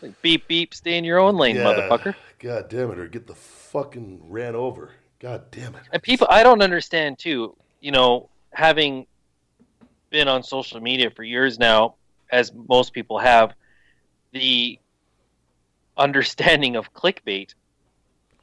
Speaker 3: Like, beep beep, stay in your own lane, motherfucker.
Speaker 2: God damn it, or get the fucking ran over. God damn it.
Speaker 3: And people, I don't understand too. You know, having been on social media for years now, as most people have, the understanding of clickbait.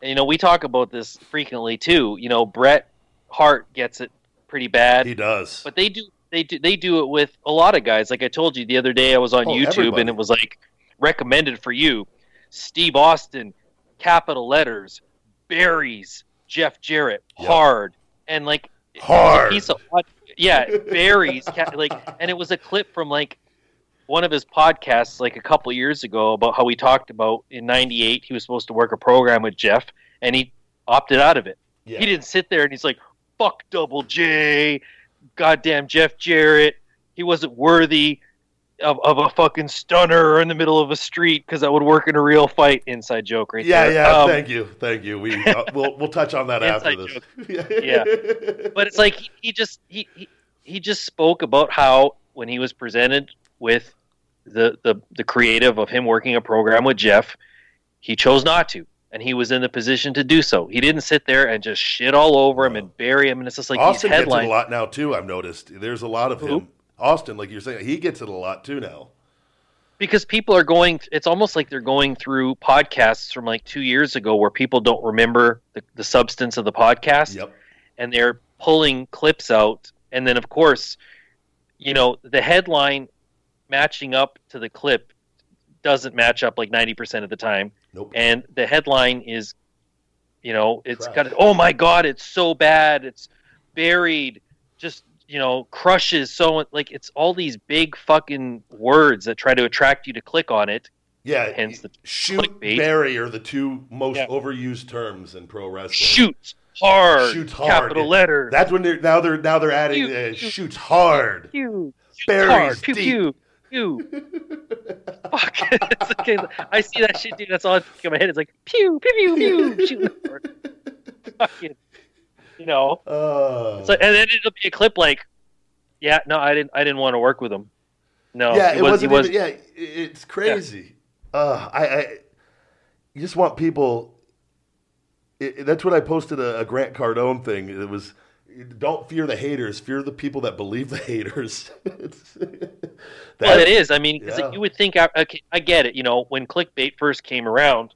Speaker 3: And, you know, we talk about this frequently too. You know, Bret Hart gets it pretty bad,
Speaker 2: He does.
Speaker 3: but they do they do they do it with a lot of guys. Like I told you the other day, I was on
Speaker 2: Oh,
Speaker 3: YouTube
Speaker 2: everybody.
Speaker 3: and it was like recommended for you, Steve Austin, capital letters, berries, Jeff Jarrett,
Speaker 2: Yep.
Speaker 3: hard, and like
Speaker 2: Hard.
Speaker 3: piece of yeah, berries, like, and it was a clip from like one of his podcasts like a couple years ago about how he talked about in '98 he was supposed to work a program with Jeff and he opted out of it.
Speaker 2: yeah.
Speaker 3: He didn't sit there and he's like, "Fuck Double J, goddamn Jeff Jarrett, he wasn't worthy of, of a fucking stunner in the middle of a street because that would work in a real fight." Inside joke, right
Speaker 2: Yeah,
Speaker 3: there.
Speaker 2: yeah.
Speaker 3: Um,
Speaker 2: thank you, thank you. We uh, [laughs] we'll we'll touch on that after this. [laughs]
Speaker 3: Yeah. but it's like he, he just he, he he just spoke about how when he was presented with the, the the creative of him working a program with Jeff, he chose not to, and he was in the position to do so. He didn't sit there and just shit all over him and bury him, and it's just like
Speaker 2: Austin gets it a lot now too. I've noticed. There's a lot of
Speaker 3: Who?
Speaker 2: him. Austin, like you're saying, he gets it a lot too now.
Speaker 3: because people are going it's almost like they're going through podcasts from like two years ago where people don't remember the, the substance of the podcast
Speaker 2: Yep.
Speaker 3: and they're pulling clips out and then of course you know the headline matching up to the clip doesn't match up like 90% of the time
Speaker 2: Nope.
Speaker 3: and the headline is you know it's
Speaker 2: Trash.
Speaker 3: got oh my god it's so bad it's buried just you know crushes so like it's all these big fucking words that try to attract you to click on it
Speaker 2: yeah.
Speaker 3: hence the
Speaker 2: shoot,
Speaker 3: clickbait.
Speaker 2: bury are the two most
Speaker 3: Yeah.
Speaker 2: overused terms in pro wrestling.
Speaker 3: shoot hard
Speaker 2: Shoots hard.
Speaker 3: capital letter
Speaker 2: That's when they're now they're now they're adding
Speaker 3: Pew,
Speaker 2: uh, shoots hard.
Speaker 3: pew
Speaker 2: Buries
Speaker 3: hard pew
Speaker 2: deep.
Speaker 3: pew pew [laughs] fuck [laughs] it's okay I see that shit dude that's all that's in my head it's like pew pew pew pew [laughs] shoot hard. fucking you know
Speaker 2: Uh,
Speaker 3: So and then it'll be a clip like, yeah, no, I didn't, I didn't want to work with him. No,
Speaker 2: yeah, it
Speaker 3: was,
Speaker 2: wasn't
Speaker 3: was.
Speaker 2: Yeah, it's crazy. Uh, I, I, you just want people. It, that's what I posted a, a Grant Cardone thing. It was, don't fear the haters, fear the people that believe the haters. It's- [laughs]
Speaker 3: well, it is. I mean, 'cause
Speaker 2: Yeah.
Speaker 3: you would think, I- okay, I get it. You know, when clickbait first came around,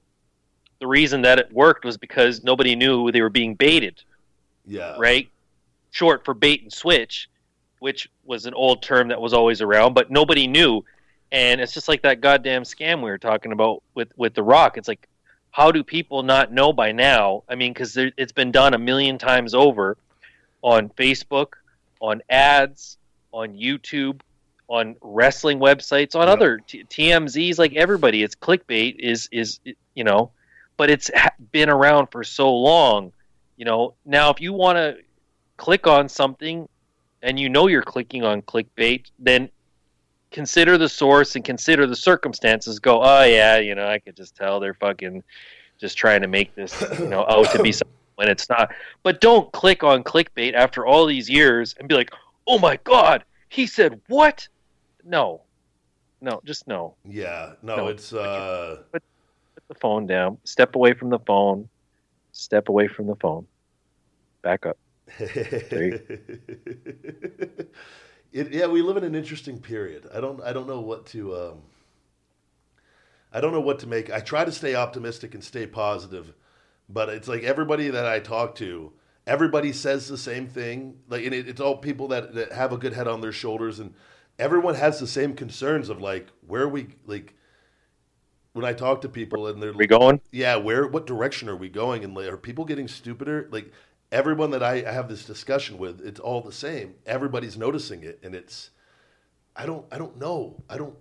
Speaker 3: the reason that it worked was because nobody knew they were being baited,
Speaker 2: Yeah,
Speaker 3: right? Short for bait and switch, which was an old term that was always around, but nobody knew. And it's just like that goddamn scam we were talking about with with the Rock. It's like, how do people not know by now? I mean, because it's been done a million times over on Facebook, on ads, on YouTube, on wrestling websites, on
Speaker 2: Yep.
Speaker 3: other t- TMZs. Like everybody, it's clickbait. Is is you know, but it's been around for so long. You know, now if you want to click on something and you know you're clicking on clickbait, then consider the source and consider the circumstances. Go, oh yeah, you know, I could just tell they're fucking just trying to make this, you know, out to be something when it's not. But don't click on clickbait after all these years and be like, oh my god, he said what? No, no, just no.
Speaker 2: yeah. No,
Speaker 3: No,
Speaker 2: it's uh,
Speaker 3: Put the phone down. Step away from the phone. Step away from the phone. Back up. [laughs]
Speaker 2: it, yeah, we live in an interesting period. I don't, I don't know what to, um, I don't know what to make. I try to stay optimistic and stay positive, but it's like everybody that I talk to, everybody says the same thing. Like, and it, it's all people that, that have a good head on their shoulders, and everyone has the same concerns of like, where we, like, when I talk to people and they're
Speaker 3: We going?
Speaker 2: yeah, where what direction are we going? And like, are people getting stupider? Like everyone that I, I have this discussion with, it's all the same. Everybody's noticing it, and it's I don't I don't know. I don't.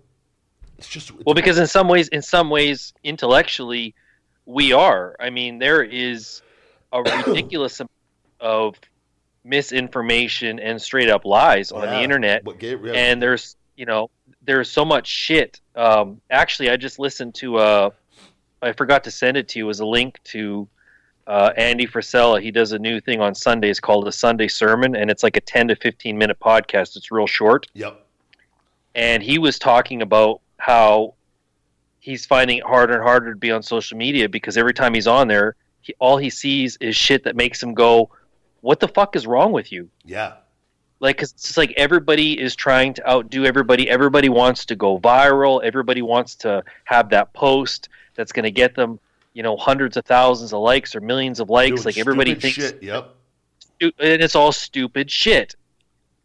Speaker 2: It's just it's
Speaker 3: Well, because in some ways, in some ways, intellectually, we are. I mean, there is a [coughs] ridiculous amount of misinformation and straight up lies on the internet,
Speaker 2: gave, yeah,
Speaker 3: and there's you know there's so much shit. Um, actually, I just listened to uh, I forgot to send it to you. It was a link to uh, Andy Frisella. He does a new thing on Sundays called a Sunday Sermon, and it's like a 10 to 15 minute podcast. It's real short
Speaker 2: yep,
Speaker 3: and he was talking about how he's finding it harder and harder to be on social media because every time he's on there, he, all he sees is shit that makes him go, "What the fuck is wrong with you?"
Speaker 2: yeah,
Speaker 3: Like, 'cause it's like everybody is trying to outdo everybody. Everybody wants to go viral. Everybody wants to have that post that's going to get them, you know, hundreds of thousands of likes or millions of likes.
Speaker 2: Doing
Speaker 3: like everybody thinks,
Speaker 2: Shit. Yep.
Speaker 3: and it's all stupid shit.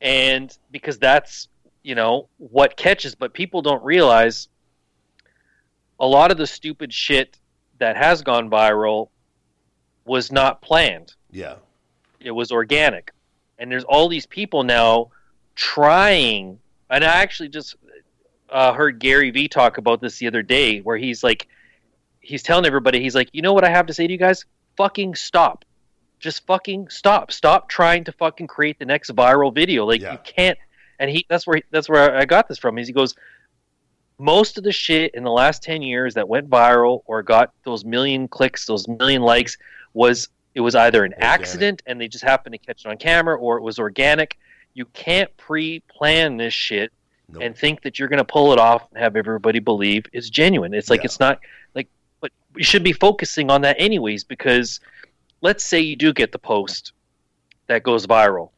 Speaker 3: And because that's, you know, what catches, but people don't realize a lot of the stupid shit that has gone viral was not planned
Speaker 2: Yeah.
Speaker 3: it was organic and there's all these people now trying and i actually just uh, heard gary vee talk about this the other day where he's like he's telling everybody he's like you know what i have to say to you guys? Fucking stop. Just fucking stop. Stop trying to fucking create the next viral video. Like
Speaker 2: Yeah.
Speaker 3: you can't. And he that's where that's where i got this from is he goes most of the shit in the last 10 years that went viral or got those million clicks those million likes was it was either an
Speaker 2: Organic.
Speaker 3: accident and they just happened to catch it on camera or it was organic you can't pre-plan this shit
Speaker 2: Nope.
Speaker 3: and think that you're going to pull it off and have everybody believe it's genuine it's like
Speaker 2: Yeah.
Speaker 3: it's not like but we should be focusing on that anyways because let's say you do get the post that goes viral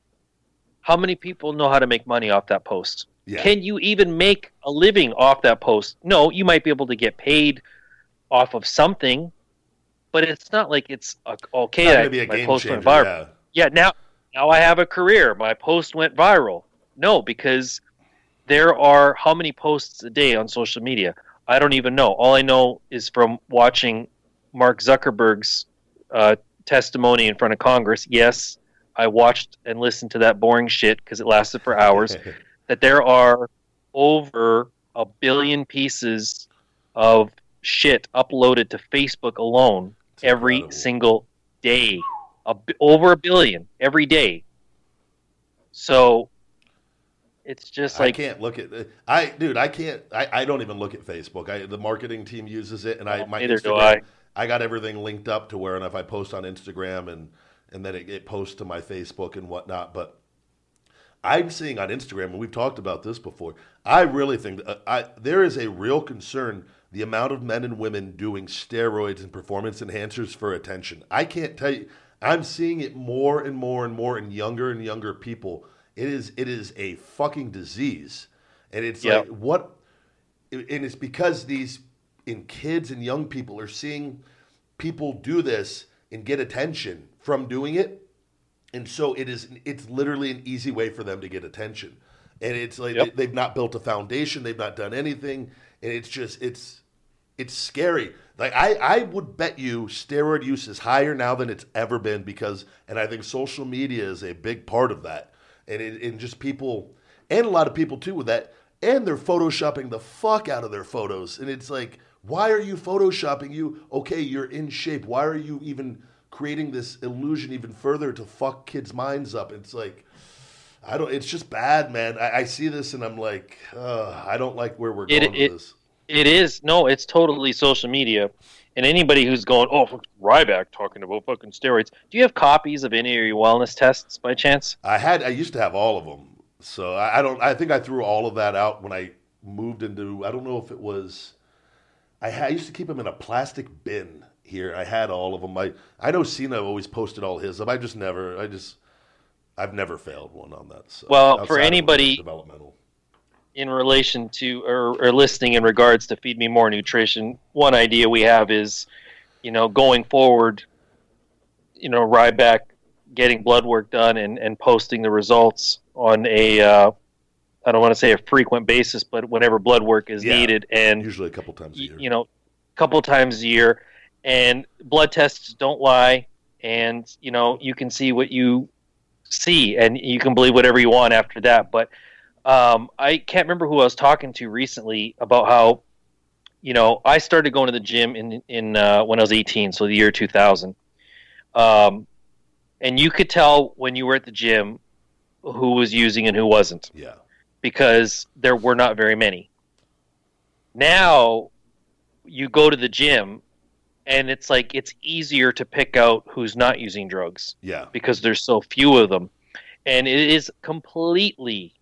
Speaker 3: how many people know how to make money off that post
Speaker 2: yeah.
Speaker 3: can you even make a living off that post? No, you might be able to get paid off of something, but it's not like it's uh, okay.
Speaker 2: Be a
Speaker 3: my post
Speaker 2: changer.
Speaker 3: went viral.
Speaker 2: Yeah.
Speaker 3: Yeah, now now I have a career. My post went viral. No, because there are how many posts a day on social media? I don't even know. All I know is from watching Mark Zuckerberg's uh, testimony in front of Congress. Yes, I watched and listened to that boring shit because it lasted for hours [laughs] that there are over a billion pieces of shit uploaded to Facebook alone
Speaker 2: It's
Speaker 3: every
Speaker 2: incredible.
Speaker 3: single day. A, over a billion every day. So it's just like I
Speaker 2: can't look at I dude. I can't. I, I don't even look at Facebook. I, the marketing team uses it, and I my
Speaker 3: neither do
Speaker 2: Instagram.
Speaker 3: I.
Speaker 2: I got everything linked up to where, and if I post on Instagram and and then it, it posts to my Facebook and whatnot. But I'm seeing on Instagram, and we've talked about this before. I really think uh, I there is a real concern the amount of men and women doing steroids and performance enhancers for attention. I can't tell you. I'm seeing it more and more and more in younger and younger people. It is it is a fucking disease, and it's
Speaker 3: Yep.
Speaker 2: like what, and it's because these in kids and young people are seeing people do this and get attention from doing it and so it is it's literally an easy way for them to get attention and it's like
Speaker 3: Yep.
Speaker 2: they, have not built a foundation they've not done anything and it's just it's it's scary. Like i i would bet you steroid use is higher now than it's ever been because and i think social media is a big part of that. And it and just people and a lot of people too with that and they're photoshopping the fuck out of their photos. And it's like why are you photoshopping you? Okay you're in shape. Why are you even creating this illusion even further to fuck kids minds up? It's like i don't it's just bad man i, I see this and i'm like uh, i don't like where we're
Speaker 3: It-
Speaker 2: going
Speaker 3: it-
Speaker 2: with this
Speaker 3: it is no, it's totally social media. And anybody who's going, oh, Ryback talking about fucking steroids. Do you have copies of any of your wellness tests by chance?
Speaker 2: i had i used to have all of them so I, I don't i think i threw all of that out when i moved into i don't know if it was i, had, I used to keep them in a plastic bin here i had all of them i i know cena always posted all his up i just never i just i've never failed one on that so
Speaker 3: Well, for anybody-
Speaker 2: developmental.
Speaker 3: in relation to or, or listening in regards to feed me more nutrition one idea we have is you know going forward you know ryback getting blood work done and, and posting the results on a uh, i don't want to say a frequent basis but whenever blood work is
Speaker 2: Yeah.
Speaker 3: needed and
Speaker 2: usually a couple times a year.
Speaker 3: you know a couple times a year. And blood tests don't lie. And you know you can see what you see and you can believe whatever you want after that but um, i can't remember who i was talking to recently about how you know i started going to the gym in in uh, when i was 18 so the year 2000 um, and you could tell when you were at the gym who was using and who wasn't.
Speaker 2: Yeah.
Speaker 3: Because there were not very many. Now you go to the gym and it's like it's easier to pick out who's not using drugs
Speaker 2: yeah
Speaker 3: because there's so few of them. And it is completely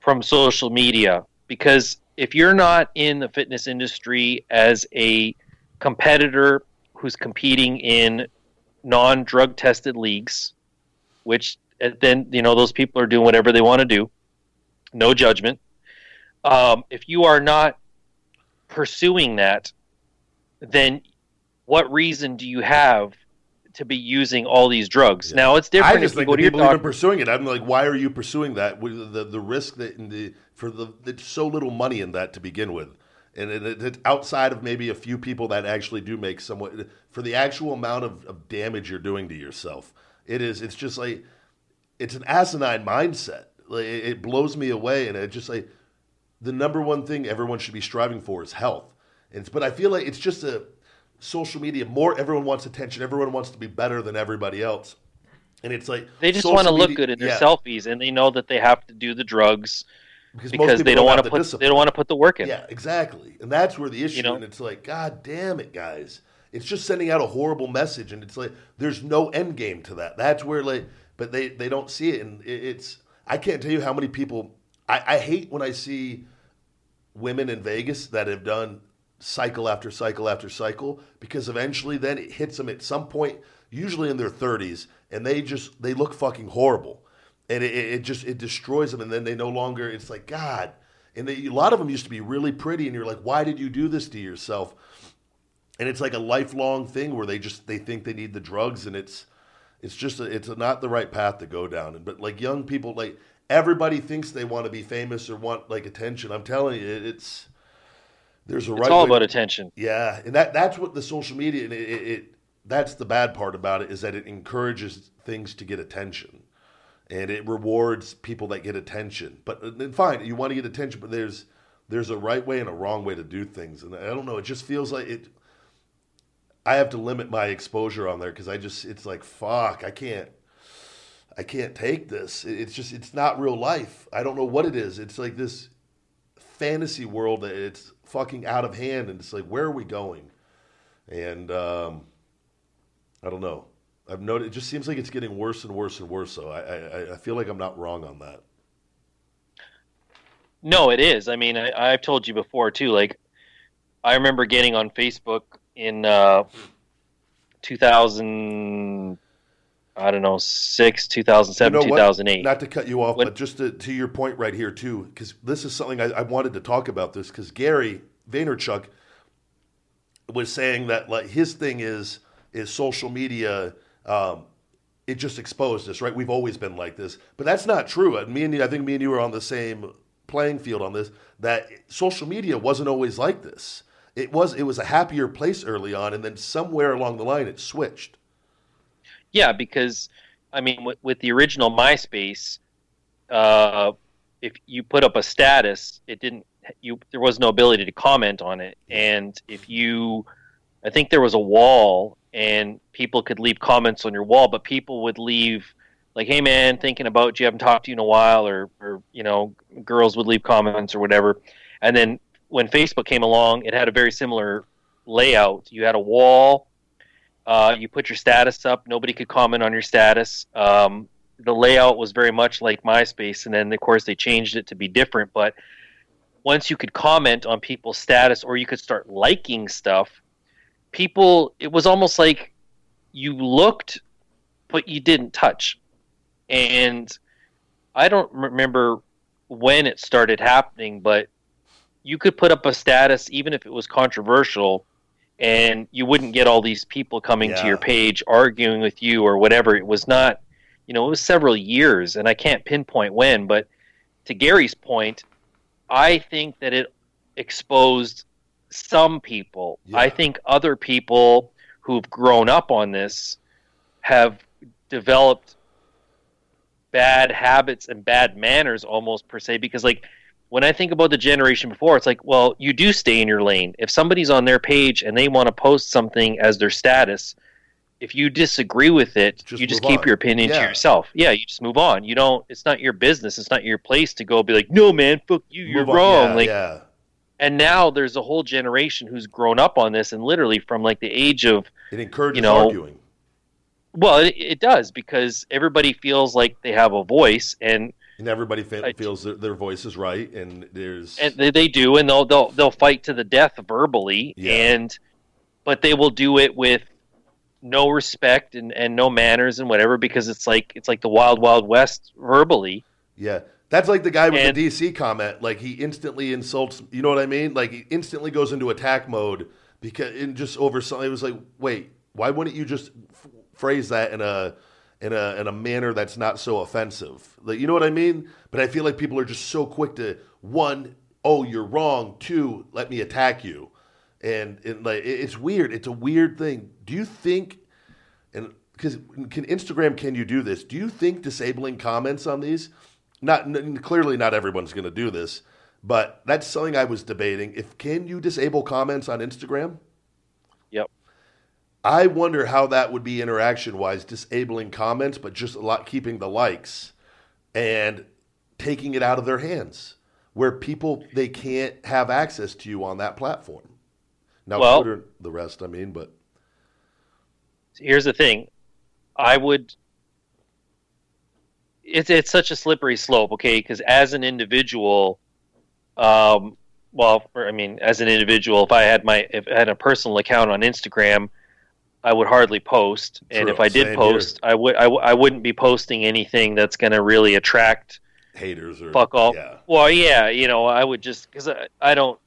Speaker 3: from social media because if you're not in the fitness industry as a competitor who's competing in non drug tested leagues, which then you know those people are doing whatever they want to do. No judgment. Um, if you are not pursuing that, then what reason do you have to be using all these drugs?
Speaker 2: Yeah.
Speaker 3: Now it's different. I just
Speaker 2: think people even
Speaker 3: doctor.
Speaker 2: pursuing it. I'm like, why are you pursuing that? With the the risk that in the for the there's so little money in that to begin with, and it, it, outside of maybe a few people that actually do make somewhat for the actual amount of, of damage you're doing to yourself, it is. It's just like it's an asinine mindset. Like, it, it blows me away, and it just like the number one thing everyone should be striving for is health. And it's, but I feel like it's just a social media. More everyone wants attention. Everyone wants to be better than everybody else. And it's like
Speaker 3: They just want to look good in their
Speaker 2: yeah,
Speaker 3: selfies, and they know that they have to do the drugs
Speaker 2: because,
Speaker 3: because they don't want to put
Speaker 2: discipline.
Speaker 3: they don't want to put the work in.
Speaker 2: Yeah, exactly. And that's where the issue.
Speaker 3: know?
Speaker 2: And it's like, God damn it, guys! It's just sending out a horrible message, and it's like there's no end game to that. That's where like, but they they don't see it, and it, it's I can't tell you how many people. I, I hate when I see women in Vegas that have done cycle after cycle after cycle because eventually then it hits them at some point, usually in their 30s, and they just they look fucking horrible, and it, it just it destroys them, and then they no longer. It's like God, and they, a lot of them used to be really pretty, and you're like, why did you do this to yourself? And it's like a lifelong thing where they just they think they need the drugs, and it's it's just a, it's not the right path to go down. And but like young people, like everybody thinks they want to be famous or want like attention. I'm telling you, it, it's there's a
Speaker 3: It's
Speaker 2: right.
Speaker 3: all
Speaker 2: way
Speaker 3: about
Speaker 2: to-
Speaker 3: attention.
Speaker 2: yeah, and that that's what the social media and it, it, it that's the bad part about it is that it encourages things to get attention, and it rewards people that get attention. But uh, then fine, you want to get attention, but there's there's a right way and a wrong way to do things, and I don't know. It just feels like it. I have to limit my exposure on there because I just it's like fuck, I can't. I can't take this. It's just it's not real life. I don't know what it is. It's like this fantasy world that it's fucking out of hand and it's like where are we going and um, i don't know i've noted it just seems like it's getting worse and worse and worse so i i, I feel like i'm not wrong on that
Speaker 3: No, it is. I mean, I, I've told you before too. Like, I remember getting on Facebook in uh, 2000. I don't know, six, 2007,
Speaker 2: You know what?
Speaker 3: 2008.
Speaker 2: not to cut you off but just to, to your point right here too because this is something I, I wanted to talk about this because gary vaynerchuk was saying that like his thing is is social media um, it just exposed us right? We've always been like this. But that's not true. And me and you, i think me and you are on the same playing field on this that social media wasn't always like this. It was it was a happier place early on and then somewhere along the line it switched
Speaker 3: Yeah, because I mean, with, with the original MySpace, uh, if you put up a status, it didn't. You there was no ability to comment on it, and if you, I think there was a wall, and people could leave comments on your wall, but people would leave like, "Hey man, thinking about you, haven't talked to you in a while," or or you know, girls would leave comments or whatever, and then when Facebook came along, it had a very similar layout. You had a wall uh, you put your status up. Nobody could comment on your status. Um, the layout was very much like MySpace, and then of course they changed it to be different. But once you could comment on people's status, or you could start liking stuff, people it was almost like you looked, but you didn't touch. And I don't remember when it started happening, but you could put up a status even if it was controversial and you wouldn't get all these people coming to your page arguing with you or whatever. It was not, you know, it was several years, and I can't pinpoint when. But to Gary's point, I think that it exposed some people.
Speaker 2: Yeah.
Speaker 3: I think other people who've grown up on this have developed bad habits and bad manners almost per se because like when I think about the generation before, it's like, well, you do stay in your lane. If somebody's on their page and they want to post something as their status, if you disagree with it,
Speaker 2: Just
Speaker 3: you just keep
Speaker 2: on.
Speaker 3: your opinion
Speaker 2: Yeah.
Speaker 3: to yourself. Yeah, you just move on. You don't. It's not your business. It's not your place to go be like, no, man, fuck you. You're
Speaker 2: on.
Speaker 3: wrong.
Speaker 2: yeah,
Speaker 3: like,
Speaker 2: yeah
Speaker 3: and now there's a whole generation who's grown up on this, and literally from like the age of
Speaker 2: it encourages
Speaker 3: you know,
Speaker 2: arguing
Speaker 3: well, it, it does because everybody feels like they have a voice, and
Speaker 2: and everybody fe- feels their, their voice is right and there's
Speaker 3: and they, they do, and they'll they'll they'll fight to the death verbally,
Speaker 2: Yeah.
Speaker 3: and but they will do it with no respect and, and no manners and whatever because it's like it's like the wild wild west verbally.
Speaker 2: Yeah. That's like the guy with
Speaker 3: And-
Speaker 2: the DC comment. Like he instantly insults. You know what I mean? Like he instantly goes into attack mode because and just over something. It was like, wait, why wouldn't you just f- phrase that in a in a in a manner that's not so offensive? Like you know what I mean? But I feel like people are just so quick to one, oh, you're wrong. Two, let me attack you. And, and like it- it's weird. It's a weird thing. Do you think? and because can Instagram can you do this? Do you think disabling comments on these? Not n- clearly, not everyone's going to do this, but that's something I was debating. If can you disable comments on Instagram? I wonder how that would be interaction wise, disabling comments, but just a lot keeping the likes and taking it out of their hands, where people they can't have access to you on that platform. Now,
Speaker 3: Well-
Speaker 2: Twitter, the rest, I mean, but
Speaker 3: here's the thing i would it's it's such a slippery slope okay because as an individual um well i mean as an individual if i had my if i had a personal account on instagram i would hardly post and
Speaker 2: True,
Speaker 3: if i did post i would I, w- I wouldn't be posting anything that's going to really attract
Speaker 2: haters or
Speaker 3: fuck all
Speaker 2: Yeah,
Speaker 3: well yeah you know i would just because I, I don't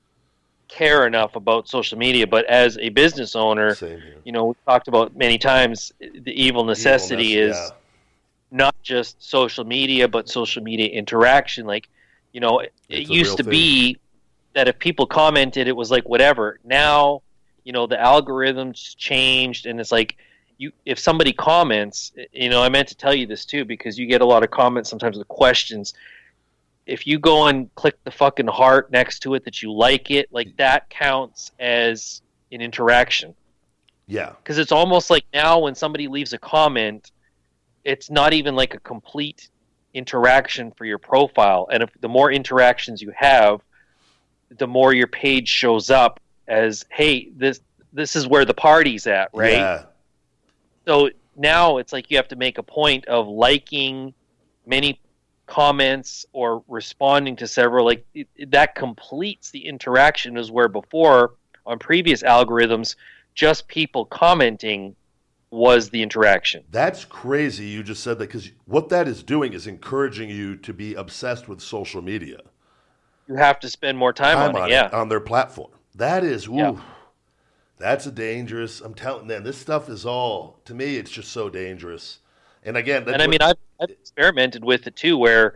Speaker 3: care enough about social media but as a business owner you know, we've talked about many times the evil necessity
Speaker 2: Evil,
Speaker 3: is
Speaker 2: yeah.
Speaker 3: not just social media, but social media interaction. Like, you know, it, it used to
Speaker 2: thing.
Speaker 3: be that if people commented, it was like whatever. Now, you know, the algorithms changed, and it's like you if somebody comments, you know, I meant to tell you this too because you get a lot of comments sometimes with questions. If you go and click the fucking heart next to it that you like it, like that counts as an interaction.
Speaker 2: Yeah,
Speaker 3: because it's almost like now when somebody leaves a comment it's not even like a complete interaction for your profile. And if the more interactions you have the more your page shows up as hey this this is where the party's at right
Speaker 2: Yeah,
Speaker 3: so now it's like you have to make a point of liking many comments or responding to several like it, that completes the interaction as where before on previous algorithms just people commenting was the interaction
Speaker 2: That's crazy. You just said that because what that is doing is encouraging you to be obsessed with social media.
Speaker 3: you have to spend more time,
Speaker 2: Time
Speaker 3: on,
Speaker 2: on
Speaker 3: it yeah
Speaker 2: on their platform. That is, ooh,
Speaker 3: Yeah.
Speaker 2: that's a dangerous. I'm telling them, this stuff is all to me. It's just so dangerous. And again, that's
Speaker 3: and I mean I've, I've experimented with it too where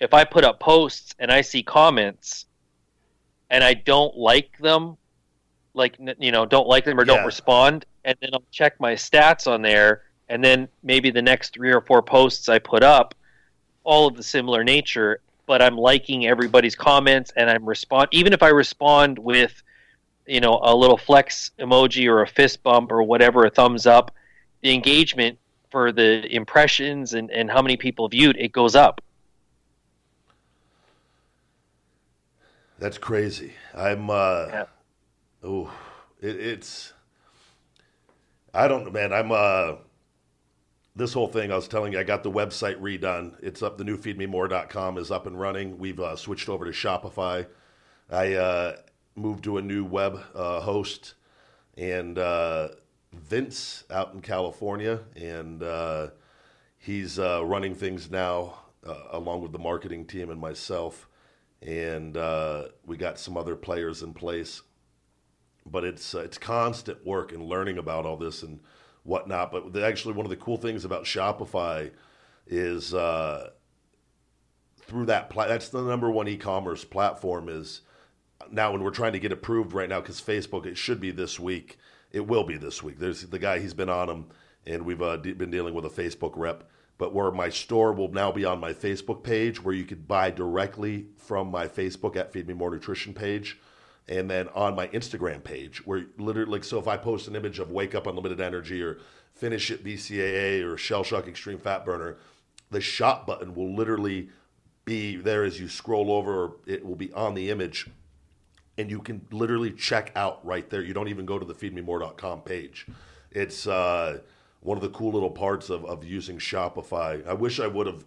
Speaker 3: if I put up posts and I see comments and I don't like them like you know don't like them or
Speaker 2: Yeah.
Speaker 3: don't respond and then I'll check my stats on there and then maybe the next 3 or 4 posts I put up all of the similar nature but I'm liking everybody's comments and I'm respond even if I respond with you know a little flex emoji or a fist bump or whatever a thumbs up the engagement for the impressions and, and how many people viewed it goes up
Speaker 2: That's crazy. I'm uh
Speaker 3: Yeah.
Speaker 2: oh it, it's I don't know man, I'm uh this whole thing I was telling you I got the website redone. It's up the new feedmemore.com is up and running. We've uh, switched over to Shopify. I uh moved to a new web uh, host and uh Vince out in California and uh he's uh, running things now uh, along with the marketing team and myself and uh, we got some other players in place. But it's it's constant work and learning about all this and whatnot. But the, actually, one of the cool things about Shopify is through that pla- that's the number one e-commerce platform is now when we're trying to get approved right now because Facebook it should be this week. It will be this week. There's the guy he's been on them, and we've uh, been dealing with a Facebook rep. But where my store will now be on my Facebook page, where you could buy directly from my Facebook at Feed Me More Nutrition page, and then on my Instagram page, where literally, like, so if I post an image of Wake Up Unlimited Energy or Finish It BCAA or Shell Shock Extreme Fat Burner, the shop button will literally be there as you scroll over. Or it will be on the image and you can literally check out right there. You don't even go to the feedmemore.com page. It's uh, one of the cool little parts of, of using Shopify. I wish I would have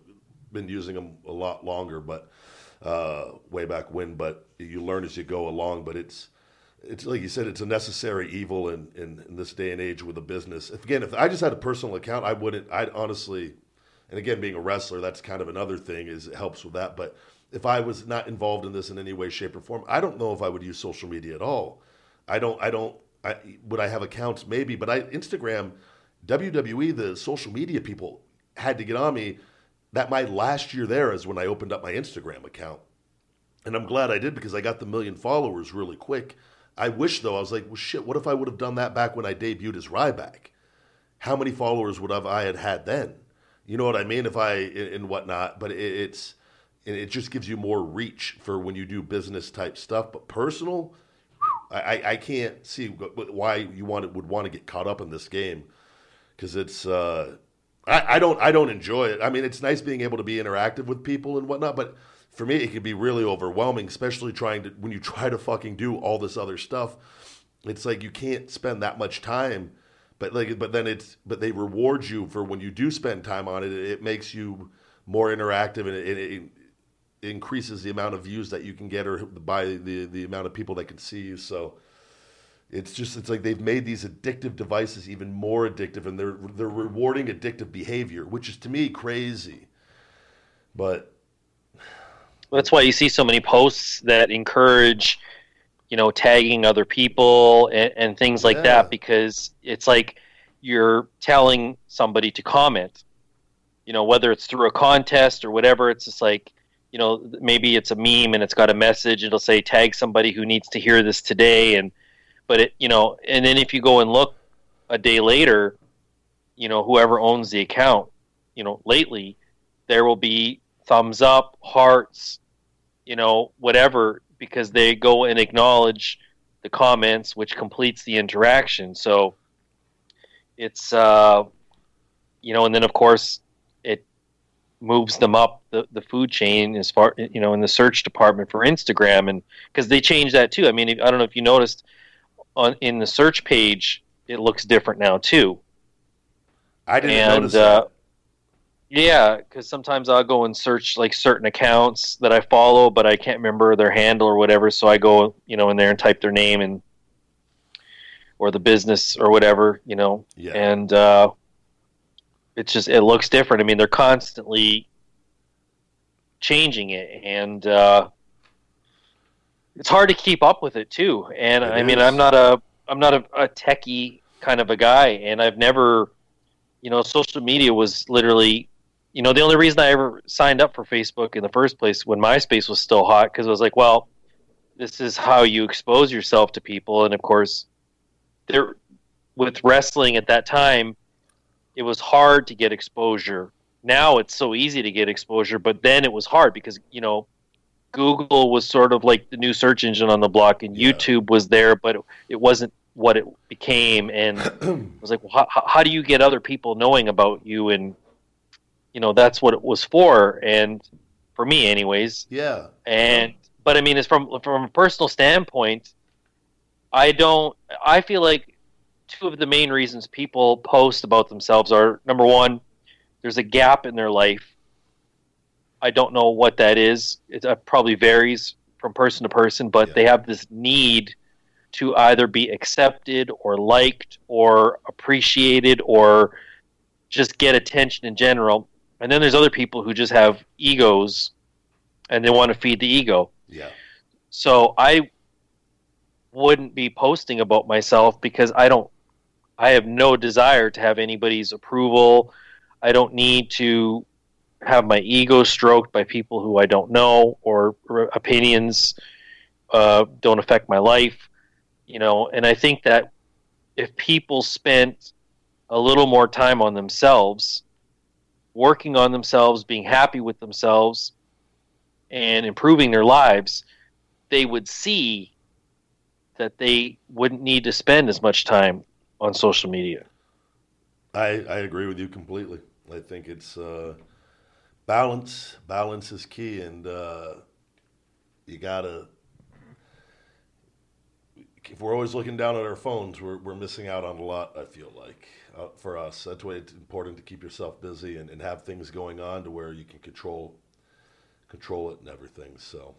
Speaker 2: been using them a lot longer, but uh, way back when. But you learn as you go along. But it's it's like you said, it's a necessary evil in, in, in this day and age with a business. If, again, if I just had a personal account, I wouldn't. I'd honestly, and again, being a wrestler, that's kind of another thing. Is it helps with that. But if I was not involved in this in any way, shape, or form, I don't know if I would use social media at all. I don't. I don't. I, would I have accounts? Maybe, but I Instagram, WWE, the social media people had to get on me. That my last year there is when I opened up my Instagram account, and I'm glad I did because I got the million followers really quick. I wish though I was like, well, shit. What if I would have done that back when I debuted as Ryback? How many followers would have I had had then? You know what I mean? If I and whatnot, but it, it's it just gives you more reach for when you do business type stuff. But personal, I, I can't see why you want would want to get caught up in this game because it's uh, I, I don't I don't enjoy it. I mean, it's nice being able to be interactive with people and whatnot, but for me, it can be really overwhelming, especially trying to when you try to fucking do all this other stuff. It's like you can't spend that much time, but like but then it's but they reward you for when you do spend time on it. It makes you more interactive and it, it, increases the amount of views that you can get or by the the amount of people that can see you. So it's just it's like they've made these addictive devices even more addictive, and they're they're rewarding addictive behavior, which is to me crazy. But
Speaker 3: that's why you see so many posts that encourage, you know, tagging other people and, and things like
Speaker 2: Yeah.
Speaker 3: that because it's like you're telling somebody to comment. You know, whether it's through a contest or whatever, it's just like, you know, maybe it's a meme and it's got a message. It'll say tag somebody who needs to hear this today, and but it, you know, and then if you go and look a day later, you know, whoever owns the account, you know, lately, there will be thumbs up, hearts, you know, whatever, because they go and acknowledge the comments, which completes the interaction. So it's, uh, you know, and then of course moves them up the, the food chain as far, you know, in the search department for Instagram. And because they changed that too. I mean, I don't know if you noticed on in the search page, it looks different now too.
Speaker 2: I didn't
Speaker 3: and
Speaker 2: notice
Speaker 3: uh,
Speaker 2: that.
Speaker 3: yeah, because sometimes I'll go and search like certain accounts that I follow, but I can't remember their handle or whatever. So I go, you know, in there and type their name and or the business or whatever, you know,
Speaker 2: Yeah.
Speaker 3: and uh, it's just it looks different. I mean, they're constantly changing it, and uh, it's hard to keep up with it too. And
Speaker 2: It
Speaker 3: I mean,
Speaker 2: is.
Speaker 3: I'm not a I'm not a, a techie kind of a guy, and I've never, you know, social media was literally, you know, the only reason I ever signed up for Facebook in the first place when MySpace was still hot because I was like, well, this is how you expose yourself to people, and of course, there with wrestling at that time, it was hard to get exposure. Now it's so easy to get exposure, but then it was hard because you know Google was sort of like the new search engine on the block, and
Speaker 2: Yeah.
Speaker 3: YouTube was there, but it, it wasn't what it became. And I was like, well, how, how do you get other people knowing about you? And you know, that's what it was for. And for me, anyways,
Speaker 2: Yeah.
Speaker 3: and but I mean, it's from from a personal standpoint, I don't. I feel like two of the main reasons people post about themselves are number one, there's a gap in their life. I don't know what that is. It uh, probably varies from person to person, but
Speaker 2: Yeah.
Speaker 3: they have this need to either be accepted or liked or appreciated or just get attention in general. And then there's other people who just have egos and they want to feed the ego.
Speaker 2: Yeah.
Speaker 3: So I wouldn't be posting about myself because I don't I have no desire to have anybody's approval. I don't need to have my ego stroked by people who I don't know or, opinions uh, don't affect my life, you know. And I think that if people spent a little more time on themselves, working on themselves, being happy with themselves, and improving their lives, they would see that they wouldn't need to spend as much time on social media.
Speaker 2: I, I agree with you completely. I think it's uh, balance. Balance is key, and uh, you gotta. If we're always looking down at our phones, we're, we're missing out on a lot. I feel like uh, for us, that's why it's important to keep yourself busy and, and have things going on to where you can control control it and everything. So,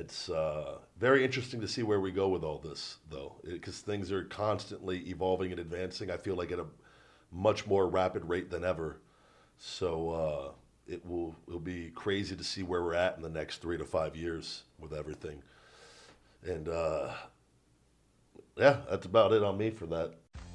Speaker 2: It's uh, very interesting to see where we go with all this, though, because things are constantly evolving and advancing. I feel like at a much more rapid rate than ever. So uh, it will it'll be crazy to see where we're at in the next three to five years with everything. And uh, yeah, that's about it on me for that.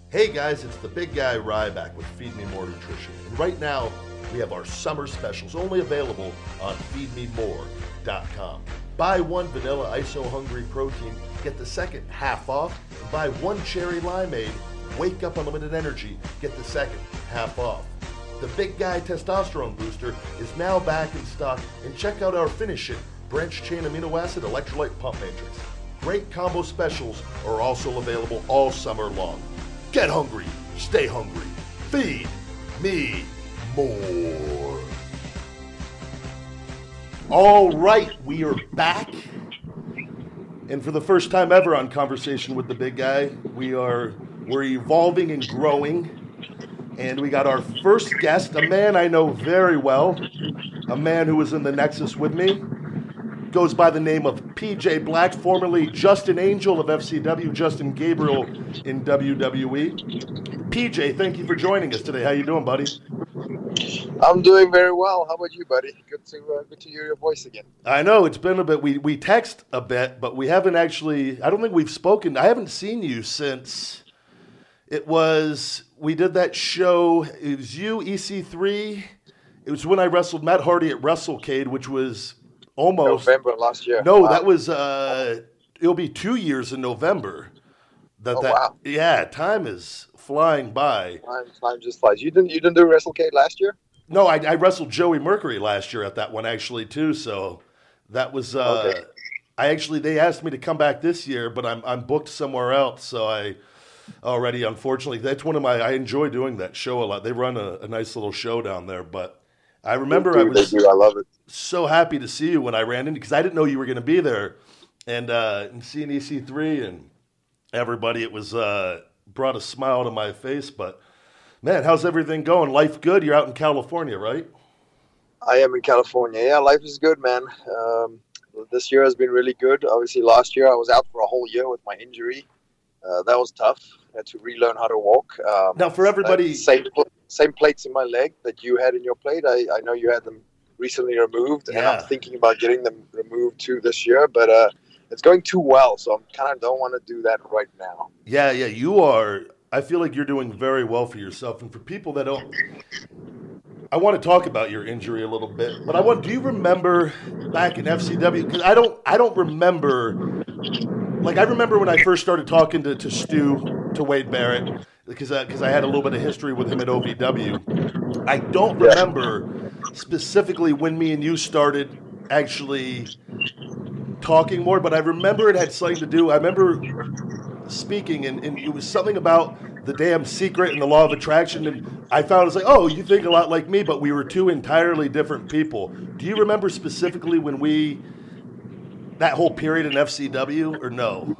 Speaker 2: Hey guys, it's the big guy Ryback with Feed Me More Nutrition. And right now, we have our summer specials only available on feedmemore.com. Buy one vanilla ISO hungry protein, get the second half off. Buy one cherry limeade, wake up unlimited energy, get the second half off. The Big Guy Testosterone Booster is now back in stock, and check out our Finish It Branch Chain Amino Acid Electrolyte Pump Matrix. Great combo specials are also available all summer long. Get hungry, stay hungry, feed me more. All right, we are back. And for the first time ever on Conversation with the Big Guy, we are we're evolving and growing. And we got our first guest, a man I know very well, a man who was in the Nexus with me. Goes by the name of PJ Black, formerly Justin Angel of FCW, Justin Gabriel in WWE. PJ, thank you for joining us today. How you doing, buddy?
Speaker 4: I'm doing very well. How about you, buddy? Good to uh, good to hear your voice again.
Speaker 2: I know it's been a bit. We we text a bit, but we haven't actually. I don't think we've spoken. I haven't seen you since it was we did that show. It was you, EC3. It was when I wrestled Matt Hardy at WrestleCade, which was almost
Speaker 4: November last year.
Speaker 2: no.
Speaker 4: Wow.
Speaker 2: That was uh, it'll be two years in November. That
Speaker 4: Oh,
Speaker 2: that
Speaker 4: wow.
Speaker 2: yeah, time is flying by.
Speaker 4: time, time just flies. You didn't you didn't do WrestleCade last year?
Speaker 2: No, I, I wrestled Joey Mercury last year at that one actually too. So that was uh,
Speaker 4: Okay.
Speaker 2: I actually they asked me to come back this year, but I'm I'm booked somewhere else. So I already unfortunately that's one of my I enjoy doing that show a lot. They run a, a nice little show down there, but I remember
Speaker 4: they
Speaker 2: I was
Speaker 4: do. I love it.
Speaker 2: so happy to see you when I ran in because I didn't know you were going to be there, and uh, and seeing EC3 and everybody, it was uh, brought a smile to my face. But man, how's everything going? Life good? You're out in California, right?
Speaker 4: I am in California. Yeah, life is good, man. Um, this year has been really good. Obviously, last year I was out for a whole year with my injury. Uh, that was tough. I had to relearn how to walk. Um,
Speaker 2: Now, for everybody,
Speaker 4: same pl- same plates in my leg that you had in your plate. I, I know you had them recently removed, and I'm thinking about getting them removed too this year. But uh, it's going too well, so I'm kind of don't want to do that right now.
Speaker 2: yeah, yeah, you are. I feel like you're doing very well for yourself, and for people that don't. I want to talk about your injury a little bit, but I want. Do you remember back in FCW? Because I don't. I don't remember like I remember when I first started talking to, to Stu to Wade Barrett because because I had a little bit of history with him at OVW. I don't remember specifically when me and you started actually talking more, but I remember it had something to do. I remember speaking, and, and it was something about the damn secret and the law of attraction. And I found it's like, oh, you think a lot like me, but we were two entirely different people. Do you remember specifically when we that whole period in FCW, or no?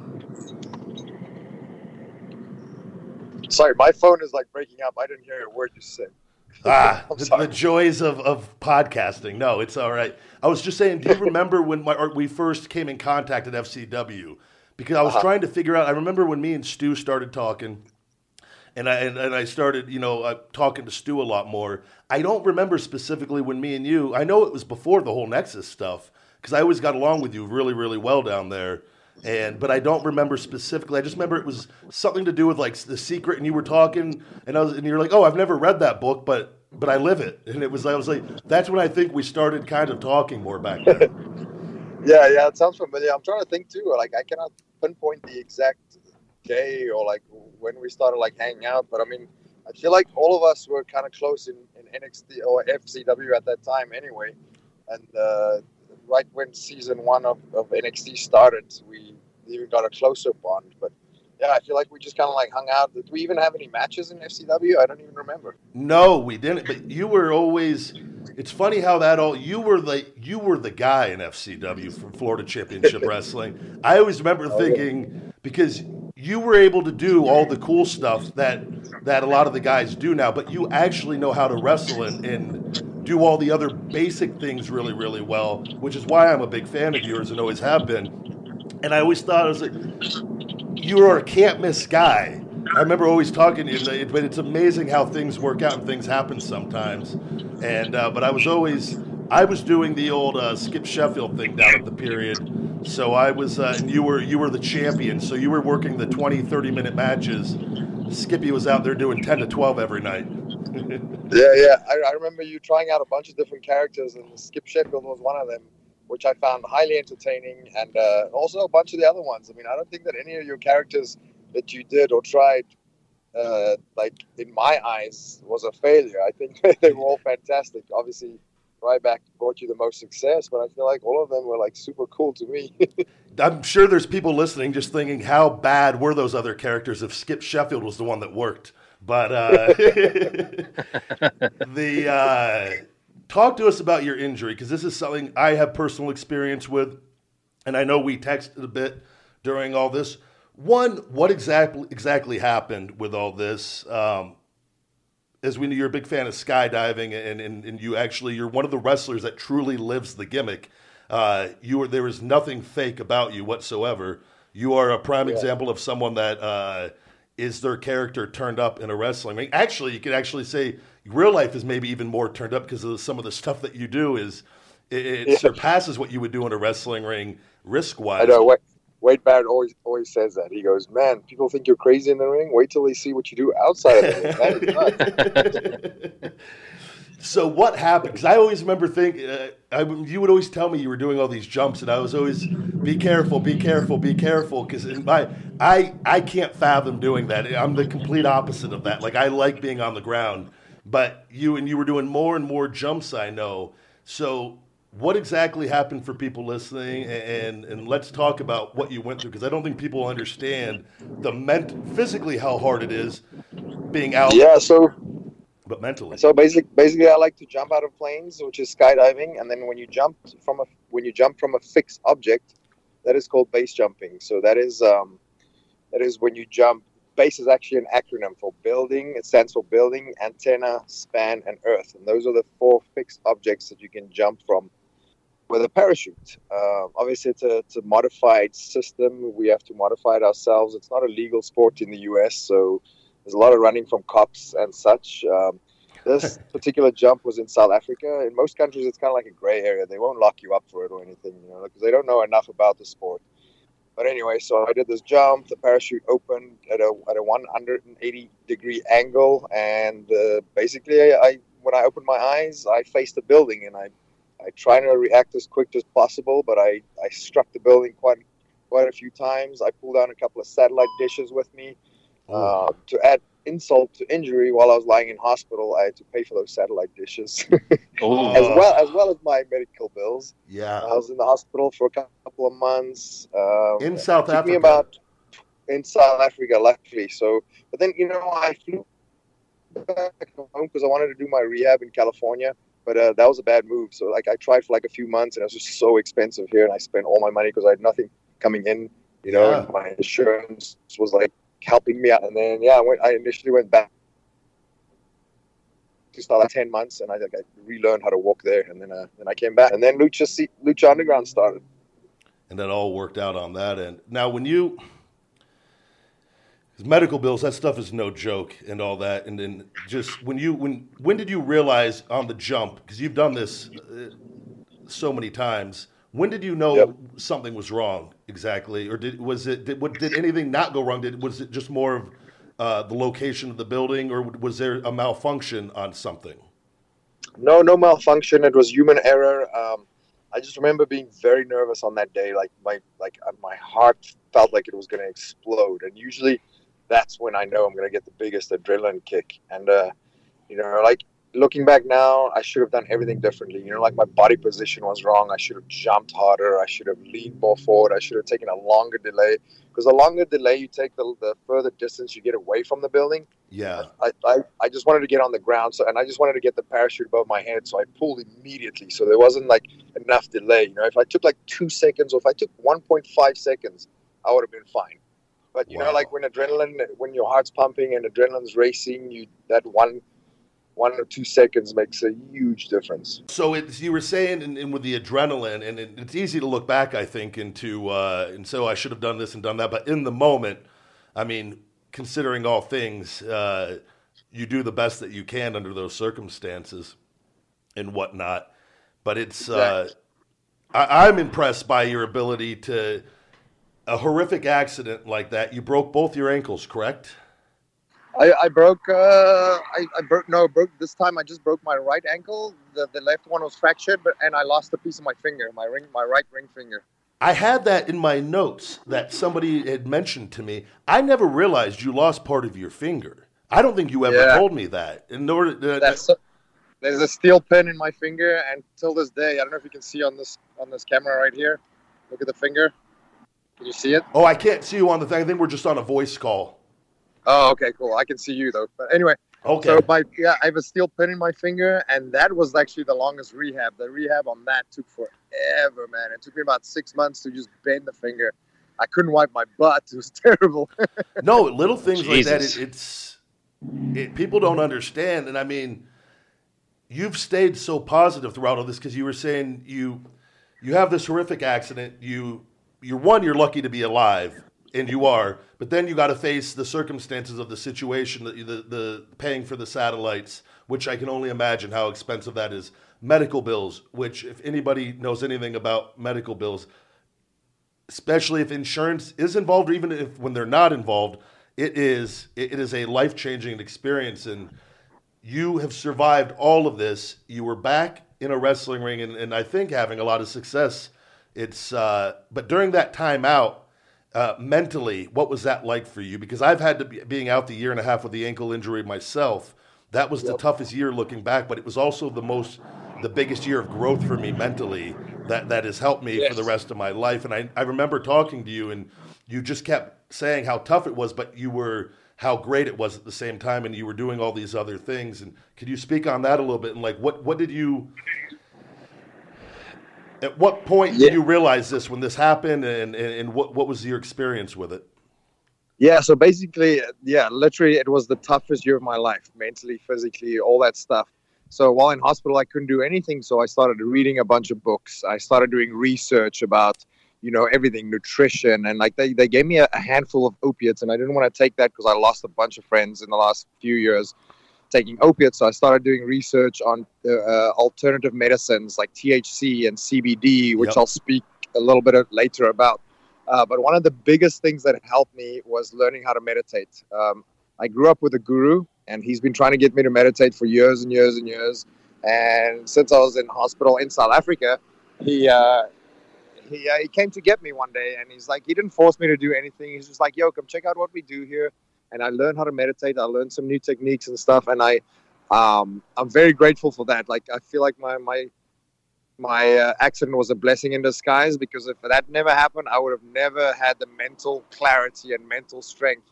Speaker 4: Sorry, my phone is like breaking up. I didn't hear a word you said. [laughs]
Speaker 2: Ah, the, the joys of, of podcasting. No, it's all right. I was just saying, do you remember when my, or we first came in contact at FCW? Because I was
Speaker 4: Uh-huh.
Speaker 2: trying to figure out. I remember when me and Stu started talking, and I and, and I started, you know, uh, talking to Stu a lot more. I don't remember specifically when me and you. I know it was before the whole Nexus stuff because I always got along with you really, really well down there. And but I don't remember specifically. I just remember it was something to do with like the secret, and you were talking, and I was, and you're like, "Oh, I've never read that book, but but I live it." And it was, I was like, that's when I think we started kind of talking more back then. [laughs]
Speaker 4: Yeah, yeah, it sounds familiar. I'm trying to think too. Like I cannot pinpoint the exact day or like when we started like hanging out, but I mean, I feel like all of us were kind of close in, in NXT or FCW at that time anyway. And uh, right when season one of, of NXT started, we even got a closer bond. But yeah, I feel like we just kind of like hung out. Did we even have any matches in FCW? I don't even remember.
Speaker 2: No, we didn't. But you were always. It's funny how that all. You were the you were the guy in FCW from Florida Championship [laughs] Wrestling. I always remember
Speaker 4: Oh, yeah.
Speaker 2: thinking because you were able to do all the cool stuff that that a lot of the guys do now, but you actually know how to wrestle and. and do all the other basic things really, really well, which is why I'm a big fan of yours and always have been. And I always thought I was like, you are a can't miss guy. I remember always talking to you, but it's amazing how things work out and things happen sometimes. And uh, but I was always I was doing the old uh, Skip Sheffield thing down at the period. So I was, uh, and you were you were the champion. So you were working the 20, 30 minute matches. Skippy was out there doing 10 to 12 every night. [laughs]
Speaker 4: Yeah, yeah. I, I remember you trying out a bunch of different characters, and Skip Sheffield was one of them, which I found highly entertaining, and uh, also a bunch of the other ones. I mean, I don't think that any of your characters that you did or tried, uh, like in my eyes, was a failure. I think [laughs] they were all fantastic. Obviously, Ryback brought you the most success, but I feel like all of them were like super cool to me. [laughs]
Speaker 2: I'm sure there's people listening just thinking, how bad were those other characters if Skip Sheffield was the one that worked? But uh, [laughs] the uh, talk to us about your injury because this is something I have personal experience with, and I know we texted a bit during all this. One, what exactly exactly happened with all this? Um, as we know, you're a big fan of skydiving, and, and, and you actually you're one of the wrestlers that truly lives the gimmick. Uh, you are there is nothing fake about you whatsoever. You are a prime
Speaker 4: Yeah.
Speaker 2: example of someone that uh, is their character turned up in a wrestling ring. Actually, you could actually say real life is maybe even more turned up because of some of the stuff that you do is it, it
Speaker 4: Yeah.
Speaker 2: surpasses what you would do in a wrestling ring risk wise.
Speaker 4: I know. Wade Barrett always always says that. He goes, "Man, people think you're crazy in the ring. Wait till they see what you do outside of the ring." [laughs]
Speaker 2: So what happened? Because I always remember thinking, uh, you would always tell me you were doing all these jumps, and I was always, be careful, be careful, be careful, because my, I, I can't fathom doing that. I'm the complete opposite of that. Like I like being on the ground, but you and you were doing more and more jumps. I know. So what exactly happened for people listening, and and let's talk about what you went through, because I don't think people understand the ment physically how hard it is being out,
Speaker 4: yeah. So
Speaker 2: but mentally.
Speaker 4: So basic, basically, I like to jump out of planes, which is skydiving, and then when you jump from a when you jump from a fixed object, that is called base jumping. So that is um, that is when you jump. Base is actually an acronym for building. It stands for building, antenna, span, and earth, and those are the four fixed objects that you can jump from with a parachute. Uh, obviously, it's a, it's a modified system. We have to modify it ourselves. It's not a legal sport in the U.S., so there's a lot of running from cops and such. Um, this [laughs] particular jump was in South Africa. In most countries, it's kind of like a gray area. They won't lock you up for it or anything, you know, because they don't know enough about the sport. But anyway, so I did this jump. The parachute opened at a at a 180 degree angle, and uh, basically, I when I opened my eyes, I faced the building, and I I tried to react as quick as possible, but I I struck the building quite quite a few times. I pulled down a couple of satellite dishes with me. Uh, to add insult to injury, while I was lying in hospital, I had to pay for those satellite dishes [laughs]
Speaker 3: Oh,
Speaker 4: as well as well as my medical bills.
Speaker 2: Yeah.
Speaker 4: I was in the hospital for a couple of months. Um,
Speaker 2: in South
Speaker 4: it took
Speaker 2: Africa.
Speaker 4: me about in South Africa, luckily. So, but then you know, I flew back home because I wanted to do my rehab in California. But uh, that was a bad move. So, like, I tried for like a few months, and it was just so expensive here, and I spent all my money because I had nothing coming in. You know,
Speaker 2: Yeah.
Speaker 4: my insurance was like helping me out. And then, yeah, I went. I initially went back to start like ten months, and I like I relearned how to walk there, and then uh, then I came back, and then Lucha Lucha Underground started.
Speaker 2: and that all worked out on that end. Now, when you medical bills, that stuff is no joke, and all that, and then just when you when when did you realize on the jump because you've done this uh, so many times? When did you know
Speaker 4: Yep.
Speaker 2: something was wrong exactly, or did was it did, what, did anything not go wrong? Did was it just more of uh, the location of the building, or was there a malfunction on something?
Speaker 4: No, no malfunction. It was human error. Um, I just remember being very nervous on that day. Like my like uh, my heart felt like it was going to explode. And usually, that's when I know I'm going to get the biggest adrenaline kick. And uh, you know, like looking back now, I should have done everything differently. You know, like my body position was wrong. I should have jumped harder. I should have leaned more forward. I should have taken a longer delay. Because the longer delay you take, the, the further distance you get away from the building.
Speaker 2: Yeah,
Speaker 4: I, I, I just wanted to get on the ground so and I just wanted to get the parachute above my head so I pulled immediately so there wasn't like enough delay you know if I took like two seconds or if I took 1.5 seconds I would have been fine but you
Speaker 2: Wow.
Speaker 4: know like when adrenaline when your heart's pumping and adrenaline's racing you that one one or two seconds makes a huge difference.
Speaker 2: So it's you were saying, and, and with the adrenaline, and it, it's easy to look back, I think, into uh, and so I should have done this and done that, but in the moment, I mean, considering all things, uh, you do the best that you can under those circumstances and whatnot. But it's uh, I, I'm impressed by your ability to a horrific accident like that. You broke both your ankles, correct?
Speaker 4: I, I broke. Uh, I, I broke. No, broke this time. I just broke my right ankle. The, the left one was fractured, but and I lost a piece of my finger, my ring, my right ring finger.
Speaker 2: I had that in my notes that somebody had mentioned to me. I never realized you lost part of your finger. I don't think you ever
Speaker 4: Yeah.
Speaker 2: told me that. In order, uh,
Speaker 4: That's there's a steel pin in my finger, and till this day, I don't know if you can see on this on this camera right here. Look at the finger. Can you see it?
Speaker 2: oh, I can't see you on the thing. I think we're just on a voice call.
Speaker 4: Oh, okay, cool. I can see you though. But anyway,
Speaker 2: Okay.
Speaker 4: so my yeah, I have a steel pin in my finger, and that was actually the longest rehab. The rehab on that took forever, man. It took me about six months to just bend the finger. I couldn't wipe my butt. [laughs] It was terrible.
Speaker 2: no, little things like that. It, it's it, people don't understand, and I mean, you've stayed so positive throughout all this because you were saying you you have this horrific accident. You you're one, you're lucky to be alive, and you are. But then you got to face the circumstances of the situation, the, the the paying for the satellites, which I can only imagine how expensive that is. Medical bills, which if anybody knows anything about medical bills, especially if insurance is involved or even if when they're not involved it is it is a life-changing experience and you have survived all of this you were back in a wrestling ring and, and i think having a lot of success it's uh, but during that time out uh, mentally what was that like for you? Because i've had to be being out the year and a half with the ankle injury myself that was the toughest year looking back but it was also the most the biggest year of growth for me mentally that that has helped me for the rest of my life. And I, I remember talking to you and you just kept saying how tough it was but you were how great it was at the same time and you were doing all these other things. And could you speak on that a little bit? And like what what did you at what point
Speaker 4: Yeah.
Speaker 2: did you realize this when this happened and, and, and what, what was your experience with it
Speaker 4: Yeah, so basically, yeah, literally, it was the toughest year of my life, mentally, physically, all that stuff. So while in hospital, I couldn't do anything. So I started reading a bunch of books. I started doing research about, you know, everything, nutrition, and like they, they gave me a, a handful of opiates, and I didn't want to take that because I lost a bunch of friends in the last few years taking opiates. So I started doing research on uh, uh, alternative medicines like THC and CBD, which
Speaker 2: Yep.
Speaker 4: I'll speak a little bit later about. Uh, but one of the biggest things that helped me was learning how to meditate. Um, I grew up with a guru, and he's been trying to get me to meditate for years and years and years. And since I was in hospital in South Africa, he uh, he, uh, he came to get me one day, and he's like, he didn't force me to do anything. He's just like, yo, come check out what we do here. And I learned how to meditate. I learned some new techniques and stuff, and I um, I'm very grateful for that. Like I feel like my my my uh, accident was a blessing in disguise because if that never happened, I would have never had the mental clarity and mental strength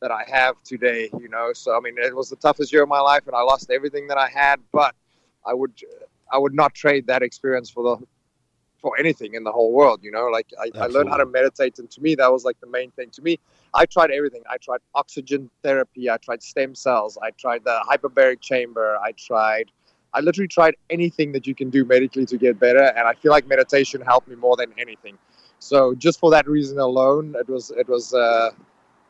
Speaker 4: that I have today. You know, so I mean, it was the toughest year of my life, and I lost everything that I had. But I would, I would not trade that experience for the for anything in the whole world. You know, like I, I learned how to meditate, and to me, that was like the main thing. To me, I tried everything. I tried oxygen therapy. I tried stem cells. I tried the hyperbaric chamber. I tried I literally tried anything that you can do medically to get better, and I feel like meditation helped me more than anything. So just for that reason alone, it was it was uh,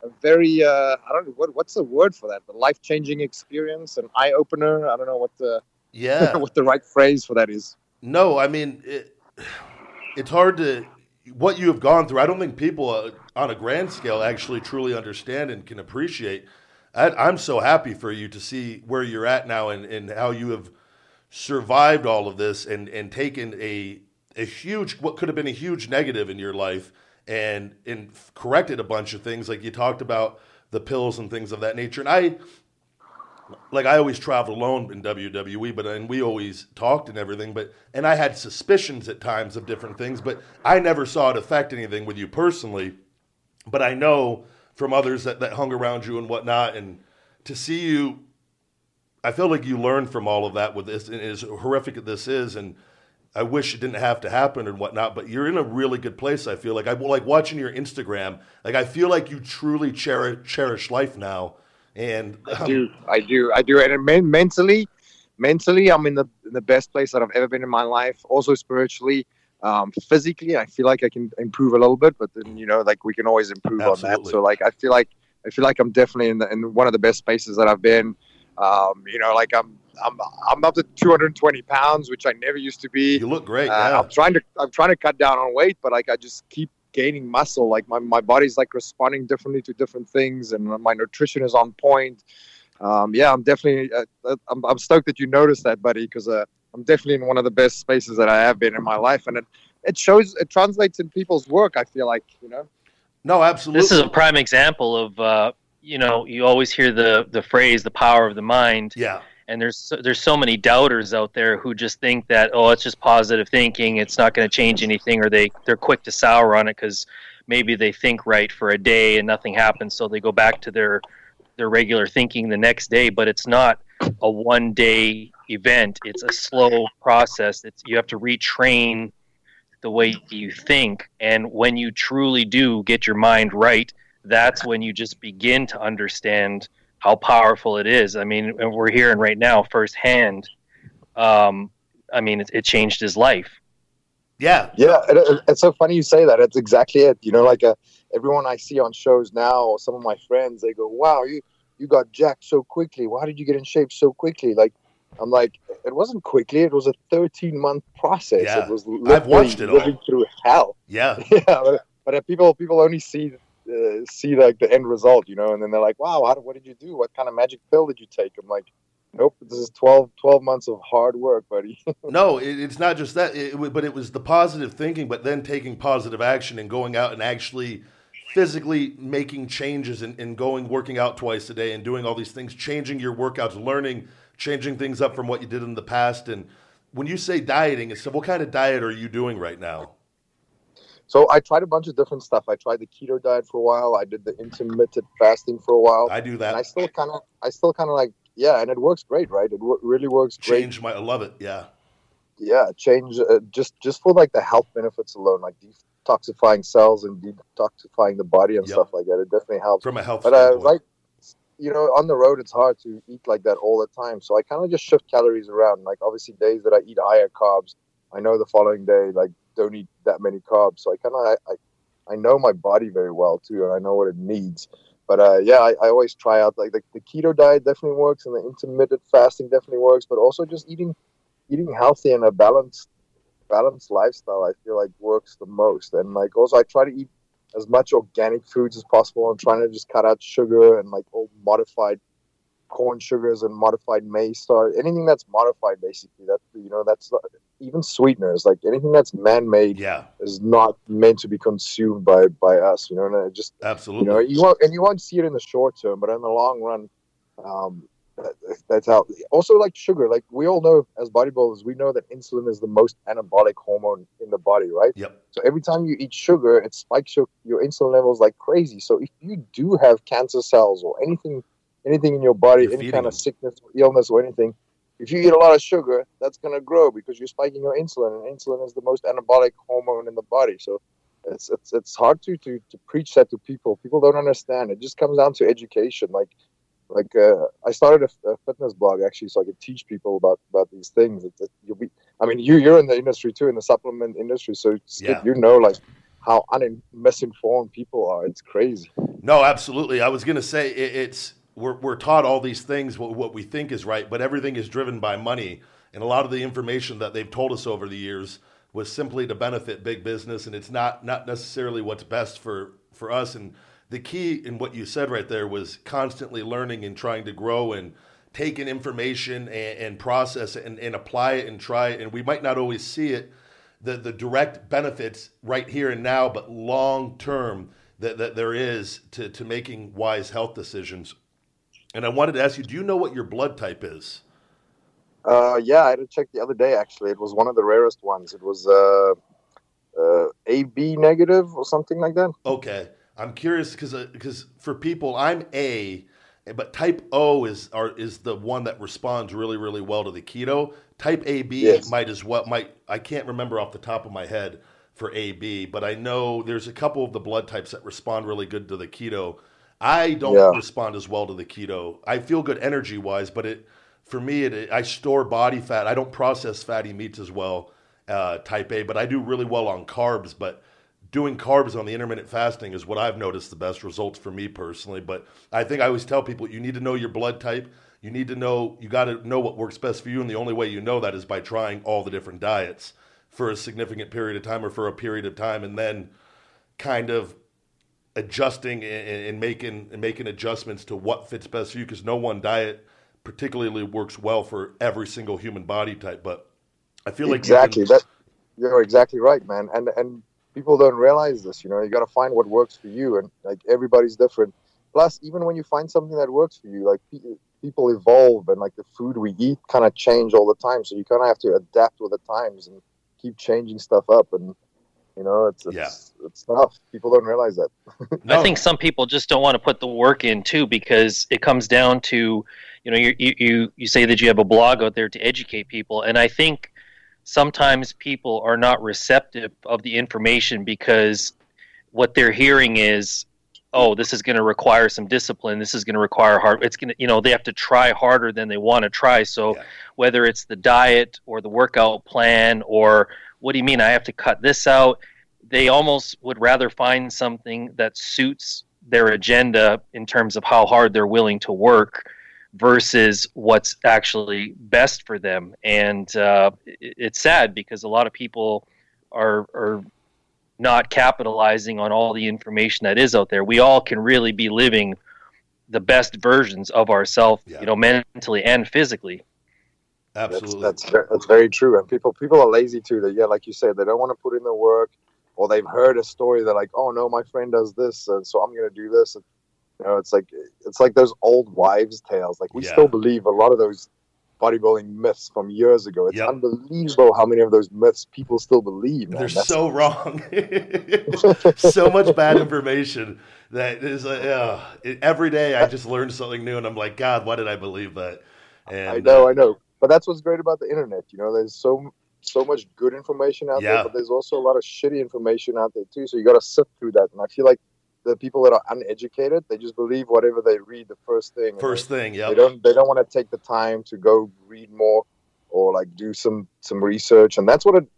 Speaker 4: a very uh, I don't know what what's the word for that, the life changing experience, an eye opener. I don't know what the
Speaker 2: yeah [laughs]
Speaker 4: what the right phrase for that is.
Speaker 2: No, I mean, it, it's hard to what you have gone through. I don't think people uh, on a grand scale actually truly understand and can appreciate. I, I'm so happy for you to see where you're at now and, and how you have survived all of this and, and taken a a huge what could have been a huge negative in your life and and corrected a bunch of things like you talked about the pills and things of that nature. And I like I always traveled alone in WWE, but and we always talked and everything. But and I had suspicions at times of different things, but I never saw it affect anything with you personally. But I know from others that, that hung around you and whatnot, and to see you, I feel like you learned from all of that with this, and as horrific as this is, and I wish it didn't have to happen and whatnot. But you're in a really good place. I feel like I like watching your Instagram. Like I feel like you truly cherish cherish life now And
Speaker 4: I
Speaker 2: um,
Speaker 4: do, I do, I do, and men- mentally, mentally, I'm in the in the best place that I've ever been in my life. Also spiritually, um, physically, I feel like I can improve a little bit, but then you know, like we can always improve on that. So like, I feel like I feel like I'm definitely in the, in one of the best spaces that I've been. Um, you know, like I'm I'm I'm up to 220 pounds, which I never used to be.
Speaker 2: you look great.
Speaker 4: Uh,
Speaker 2: yeah.
Speaker 4: I'm trying to I'm trying to cut down on weight, but like I just keep gaining muscle. Like my, my body's like responding differently to different things, and my nutrition is on point. Um, yeah, I'm definitely uh, uh, I'm, I'm stoked that you noticed that, buddy, because uh, I'm definitely in one of the best spaces that I have been in my life, and it it shows it translates in people's work. I feel like you know.
Speaker 2: no, absolutely.
Speaker 3: This is a prime example of uh, you know you always hear the the phrase the power of the mind,
Speaker 2: yeah.
Speaker 3: And there's there's so many doubters out there who just think that oh it's just positive thinking, it's not going to change anything, or they they're quick to sour on it because maybe they think right for a day and nothing happens, so they go back to their their regular thinking the next day. But it's not a one day event; it's a slow process. It's you have to retrain the way you think, and when you truly do get your mind right, that's when you just begin to understand how powerful it is. I mean, and we're hearing right now firsthand. Um, I mean, it, it changed his life.
Speaker 2: Yeah.
Speaker 4: Yeah, it, it- it's so funny you say that. It's exactly it. You know, like uh, everyone I see on shows now, or some of my friends, they go, "Wow, you you got jacked so quickly. Why did you get in shape so quickly?" Like, I'm like, it wasn't quickly. It was a 13 month process.
Speaker 2: Yeah,
Speaker 4: It was
Speaker 2: I've watched it all.
Speaker 4: living through hell.
Speaker 2: Yeah. [laughs]
Speaker 4: yeah, but, but people people only see uh, see like the end result, you know, and then they're like, "Wow, how, what did you do? What kind of magic pill did you take?" I'm like, "Nope, this is 12, 12 months of hard work, buddy." [laughs]
Speaker 2: No, it, it's not just that, it, wa- but it was the positive thinking, but then taking positive action and going out and actually physically making changes and, and going working out twice a day and doing all these things, changing your workouts, learning, changing things up from what you did in the past. And when you say dieting it's what kind of diet are you doing right now?
Speaker 4: So I tried a bunch of different stuff. I tried the keto diet for a while. I did the intermittent fasting for a while,
Speaker 2: I do
Speaker 4: and I still kind of, I still kind of like, yeah, and it works great, right? It w- really works great.
Speaker 2: Change my, I love it. Yeah.
Speaker 4: Yeah, change uh, just just for like the health benefits alone, like detoxifying cells and detoxifying the body and
Speaker 2: Yep.
Speaker 4: stuff like that. It definitely helps.
Speaker 2: From a health
Speaker 4: But uh, like, you know, on the road, it's hard to eat like that all the time. So I kind of just shift calories around. Like, obviously, days that I eat higher carbs, I know the following day, like, don't eat that many carbs. So I kind of, I, I, I know my body very well too, and I know what it needs. But uh, yeah, I, I always try out like the, the keto diet definitely works, and the intermittent fasting definitely works. But also just eating, eating healthy and a balanced, balanced lifestyle, I feel like works the most. And like also, I try to eat as much organic foods as possible. I'm trying to just cut out sugar and like all modified corn sugars and modified maize starch. Anything that's modified, basically, that you know, that's not, even sweeteners. Like anything that's man-made
Speaker 2: yeah,
Speaker 4: is not meant to be consumed by by us. You know, and it just
Speaker 2: absolutely.
Speaker 4: you know, you won't and you won't see it in the short term, but in the long run, um, that, that's how. Also, like sugar, like we all know as bodybuilders, we know that insulin is the most anabolic hormone in the body, right?
Speaker 2: yep.
Speaker 4: So every time you eat sugar, it spikes your, your insulin levels like crazy. So if you do have cancer cells or anything anything in your body,
Speaker 2: You're
Speaker 4: any kind of sickness or illness or anything, if you eat a lot of sugar, that's gonna grow because you're spiking your insulin, and insulin is the most anabolic hormone in the body. So it's it's it's hard to to, to preach that to people. People don't understand. It just comes down to education. Like like uh, I started a, a fitness blog actually, so I could teach people about about these things. It, it, you'll be, I mean, you you're in the industry too, in the supplement industry, so
Speaker 2: Yeah.
Speaker 4: you know like how un- misinformed people are. It's crazy.
Speaker 2: No, absolutely. I was going to say it, it's we're we're taught all these things what, what we think is right, but everything is driven by money, and a lot of the information that they've told us over the years was simply to benefit big business, and it's not not necessarily what's best for for us. And the key in what you said right there was constantly learning and trying to grow and taking information and, and process and, and apply it and try it. And we might not always see it the the direct benefits right here and now, but long term that, that there is to, to making wise health decisions. And I wanted to ask you, do you know what your blood type is?
Speaker 4: Uh, yeah, I had to check the other day. Actually, it was one of the rarest ones. It was uh, uh, AB negative or something like that.
Speaker 2: Okay, I'm curious because because for people, I'm A, but type O is are, is the one that responds really really well to the keto. Type AB
Speaker 4: Yes.
Speaker 2: might as well might I can't remember off the top of my head for AB, but I know there's a couple of the blood types that respond really good to the keto. I don't
Speaker 4: Yeah.
Speaker 2: respond as well to the keto. I feel good energy wise, but it for me, it, I store body fat. I don't process fatty meats as well, uh, type A, but I do really well on carbs. But doing carbs on the intermittent fasting is what I've noticed the best results for me personally. But I think I always tell people you need to know your blood type. You need to know you got to know what works best for you, and the only way you know that is by trying all the different diets for a significant period of time or for a period of time, and then kind of adjusting and, and making and making adjustments to what fits best for you because no one diet particularly works well for every single human body type but i feel like you
Speaker 4: exactly
Speaker 2: can-
Speaker 4: that you're exactly right man and and people don't realize this you know you got to find what works for you and like everybody's different. Plus even when you find something that works for you like people evolve and like the food we eat kind of change all the time so you kind of have to adapt with the times and keep changing stuff up and you know it's it's,
Speaker 2: Yeah.
Speaker 4: it's tough people don't realize that [laughs]
Speaker 2: No.
Speaker 3: I think some people just don't want to put the work in too because it comes down to, you know, you you you, you say that you have a blog out there to educate people, and I think sometimes people are not receptive of the information because what they're hearing is, oh, this is going to require some discipline. This is going to require hard. It's going to, you know, they have to try harder than they want to try. So
Speaker 2: Yeah.
Speaker 3: whether it's the diet or the workout plan or what do you mean I have to cut this out? They almost would rather find something that suits their agenda in terms of how hard they're willing to work versus what's actually best for them. And uh, it's sad because a lot of people are are not capitalizing on all the information that is out there. We all can really be living the best versions of ourselves,
Speaker 2: Yeah.
Speaker 3: you know, mentally and physically.
Speaker 2: absolutely
Speaker 4: That's that's, that's very true. And people people are lazy too. They yeah, like you said, they don't want to put in the work, or they've heard a story. They're like, oh no, my friend does this, and so I'm gonna do this. And, you know, it's like it's like those old wives' tales. Like we
Speaker 2: Yeah.
Speaker 4: still believe a lot of those bodybuilding myths from years ago. It's
Speaker 2: Yep.
Speaker 4: unbelievable how many of those myths people still believe. Man.
Speaker 2: they're
Speaker 4: That's-
Speaker 2: so wrong [laughs] so much [laughs] bad information that is uh, yeah, it, every day i just learn something new and i'm like god why did i believe that and
Speaker 4: I know,
Speaker 2: uh,
Speaker 4: I know. But that's what's great about the internet. You know, there's so so much good information out
Speaker 2: Yeah.
Speaker 4: there, but there's also a lot of shitty information out there too. So you got to sift through that. And I feel like the people that are uneducated, they just believe whatever they read the first thing.
Speaker 2: first thing
Speaker 4: they,
Speaker 2: yeah
Speaker 4: they don't they don't want to take the time to go read more or like do some some research. And that's what it,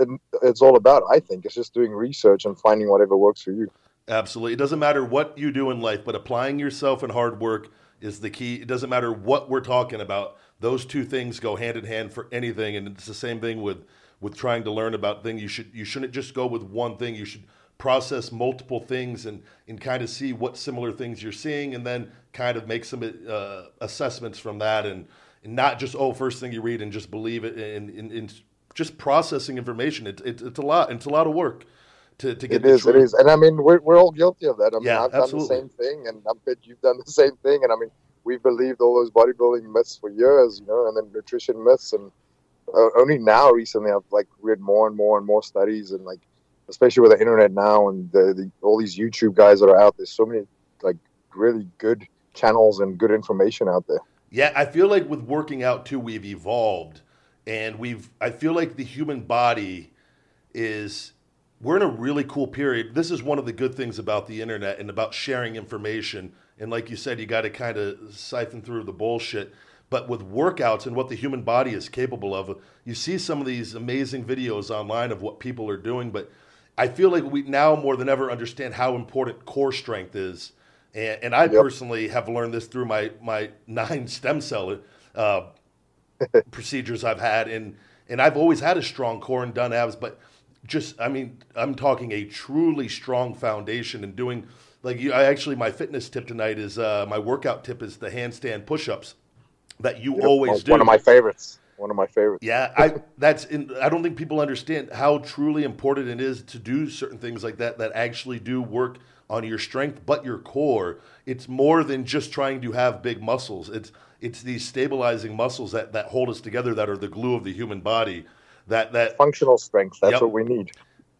Speaker 4: it it's all about. I think it's just doing research and finding whatever works for you.
Speaker 2: Absolutely. It doesn't matter what you do in life, but applying yourself and hard work is the key. It doesn't matter what we're talking about. Those two things go hand in hand for anything, and it's the same thing with with trying to learn about things. You should you shouldn't just go with one thing. You should process multiple things and and kind of see what similar things you're seeing, and then kind of make some uh, assessments from that, and, and not just oh first thing you read and just believe it, and, and, and just processing information. It, it, it's a lot. It's a lot of work. To, to get
Speaker 4: It is, it is, and I mean we're, we're all guilty of that. I mean,
Speaker 2: Yeah,
Speaker 4: I've done the same thing, and I bet you've done the same thing. And I mean, we've believed all those bodybuilding myths for years, you know, and then nutrition myths, and uh, only now recently I've like read more and more and more studies, and like especially with the internet now and the, the all these YouTube guys that are out. There's so many like really good channels and good information out there.
Speaker 2: Yeah, I feel like with working out too, we've evolved, and we've. I feel like the human body is. We're in a really cool period. This is one of the good things about the internet and about sharing information. And like you said, you got to kind of siphon through the bullshit. But with workouts and what the human body is capable of, you see some of these amazing videos online of what people are doing. But I feel like we now more than ever understand how important core strength is. And, and I
Speaker 4: Yep.
Speaker 2: personally have learned this through my, my [laughs] nine stem cell uh, [laughs] procedures I've had. And, and I've always had a strong core and done abs, but just, I mean, I'm talking a truly strong foundation and doing like you, I actually, my fitness tip tonight is uh, my workout tip is the handstand push-ups that you always
Speaker 4: one-
Speaker 2: do.
Speaker 4: One of my favorites. One of my favorites.
Speaker 2: Yeah, I that's in, I don't think people understand how truly important it is to do certain things like that that actually do work on your strength but your core. It's more than just trying to have big muscles. It's it's these stabilizing muscles that that hold us together that are the glue of the human body. That that
Speaker 4: Functional strength. That's
Speaker 2: Yep.
Speaker 4: what we need.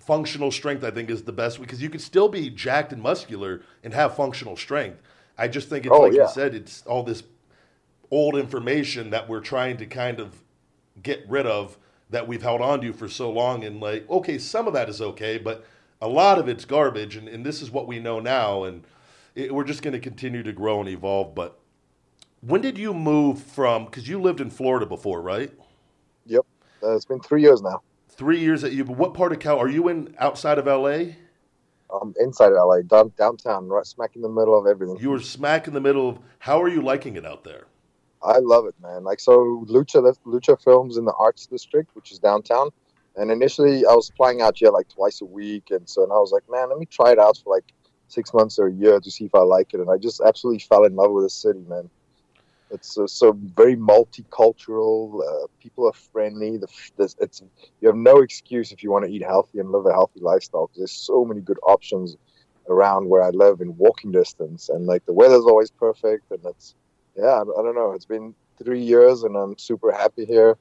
Speaker 2: Functional strength I think is the best because you could still be jacked and muscular and have functional strength. I just think it's
Speaker 4: Oh,
Speaker 2: like
Speaker 4: yeah.
Speaker 2: you said, it's all this old information that we're trying to kind of get rid of that we've held on to for so long and like, okay, some of that is okay, but a lot of it's garbage and, and this is what we know now and it, we're just going to continue to grow and evolve. But when did you move from? Because you lived in Florida before, right?
Speaker 4: Yep. Uh, it's been three years now.
Speaker 2: Three years that you. But what part of Cal? Are you in outside of LA?
Speaker 4: I'm inside of LA, down, downtown, right smack in the middle of everything.
Speaker 2: You were smack in the middle of. How are you liking it out there?
Speaker 4: I love it, man. Like so, Lucha Lucha Films in the Arts District, which is downtown. And initially, I was flying out here like twice a week, and so and I was like, man, let me try it out for like six months or a year to see if I like it. And I just absolutely fell in love with the city, man. It's uh, so very multicultural. Uh, people are friendly. The, it's you have no excuse if you want to eat healthy and live a healthy lifestyle because there's so many good options around where I live in walking distance, and like the weather's always perfect, and it's yeah, I, I don't know. It's been three years, and I'm super happy here.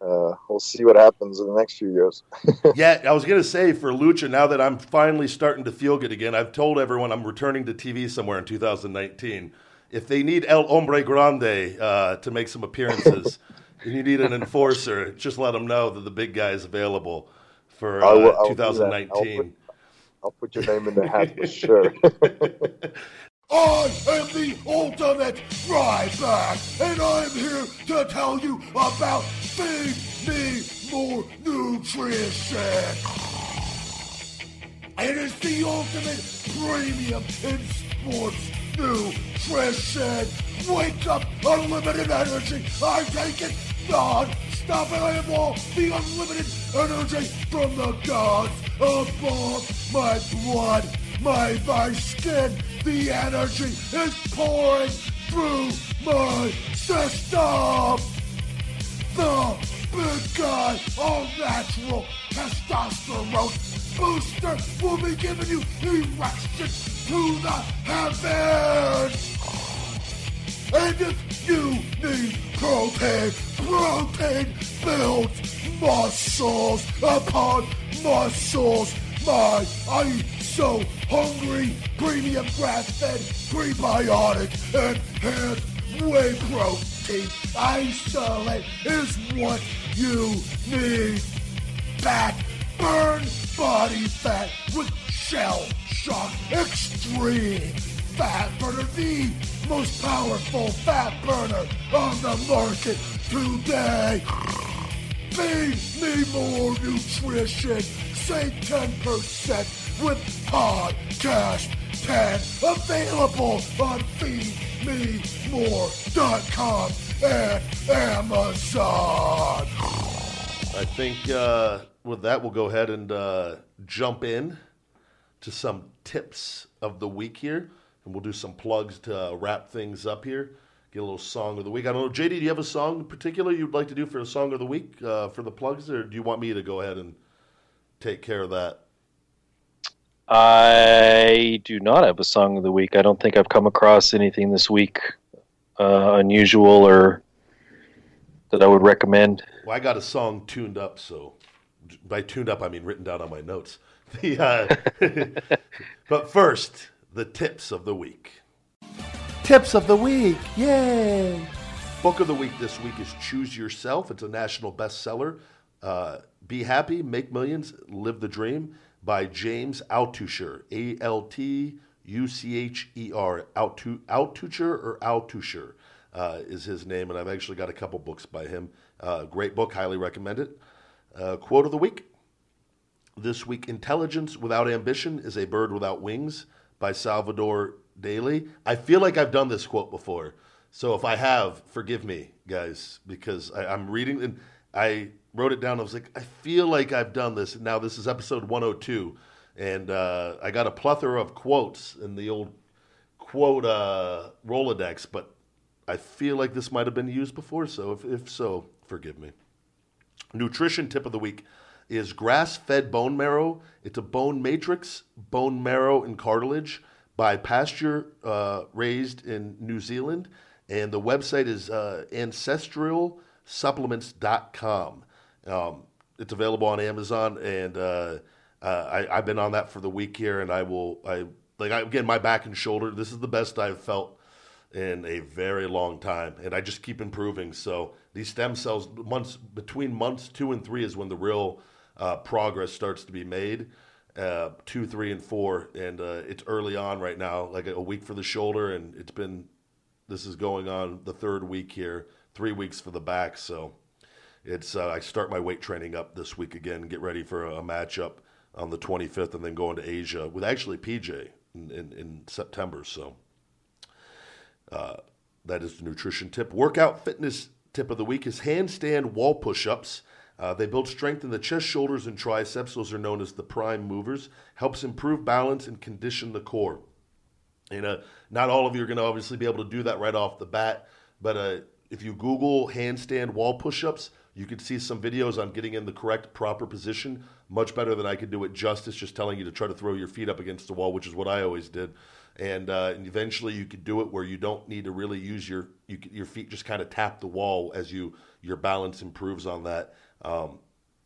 Speaker 4: Uh, we'll see what happens in the next few years. [laughs]
Speaker 2: yeah, I was gonna say for Lucha. Now that I'm finally starting to feel good again, I've told everyone I'm returning to TV somewhere in 2019. If they need El Hombre Grande uh, to make some appearances, [laughs] and you need an enforcer, just let them know that the big guy is available for
Speaker 4: I will-
Speaker 2: uh,
Speaker 4: I'll do. I'll
Speaker 2: 2019.
Speaker 4: I'll put your name in the hat for sure. [laughs]
Speaker 1: I am the ultimate Ryback, and I'm here to tell you about Feed Me More Nutrition. It is the ultimate premium in sports nutrition. Wake up, unlimited energy. I take it non-stop, and I have all the unlimited energy from the gods above my blood, my my skin. The energy is pouring through my system. The big guy, all natural testosterone booster will be giving you erections to the heavens. And if you need protein, protein builds muscles upon muscles. My, I eat so hungry. Premium grass-fed prebiotic enhanced whey protein isolate is what you need. Fat burn body fat with shell shock extreme fat burner, the most powerful fat burner on the market today. Feed me more nutrition. Save 10% with Podcast 10. Available on feedmemore.com and Amazon.
Speaker 2: I think uh, with that, we'll go ahead and uh, jump in to some tips of the week here, and we'll do some plugs to uh, wrap things up here. Get a little song of the week. I don't know, JD, do you have a song in particular you'd like to do for a song of the week uh, for the plugs, or do you want me to go ahead and take care of that?
Speaker 3: I do not have a song of the week. I don't think I've come across anything this week uh, unusual or that I would recommend.
Speaker 2: Well, I got a song tuned up, so by tuned up I mean written down on my notes. [laughs] The, uh, [laughs] but first, the tips of the week. Tips of the week, yay! Book of the week this week is Choose Yourself. It's a national bestseller. Uh, Be happy, make millions, live the dream by James Altucher. A L T U C H E R. Altu- Altucher or Altucher uh, is his name, and I've actually got a couple books by him. Uh, great book, highly recommend it. Uh, quote of the week this week Intelligence Without Ambition is a Bird Without Wings by Salvador Dali. I feel like I've done this quote before. So if I have, forgive me, guys, because I, I'm reading and I wrote it down. I was like, I feel like I've done this. Now, this is episode 102, and uh, I got a plethora of quotes in the old quote uh, Rolodex, but I feel like this might have been used before. So if, if so, forgive me. Nutrition tip of the week is grass fed bone marrow. It's a bone matrix, bone marrow, and cartilage by pasture uh, raised in New Zealand. And the website is uh, ancestralsupplements.com. Um, it's available on Amazon, and uh, uh, I, I've been on that for the week here, and I will. I like I, again my back and shoulder. This is the best I've felt in a very long time, and I just keep improving. So these stem cells, months between months two and three is when the real uh, progress starts to be made. uh, two, three, and four, and uh, it's early on right now, like a, week for the shoulder, and it's been this is going on the third week here, three weeks for the back. So it's uh, I start my weight training up this week again, get ready for a, a matchup on the 25th, and then going to Asia with actually PJ in, in, in September. So uh, that is the nutrition tip. Workout fitness tip of the week is handstand wall push-ups. Uh, they build strength in the chest, shoulders, and triceps. Those are known as the prime movers. Helps improve balance and condition the core. And uh, not all of you are going to obviously be able to do that right off the bat, but uh, if you Google handstand wall push-ups, you can see some videos on getting in the correct, proper position. Much better than I could do it justice, just telling you to try to throw your feet up against the wall, which is what I always did. And, uh, and eventually, you could do it where you don't need to really use your you, your feet; just kind of tap the wall as you your balance improves on that. Um,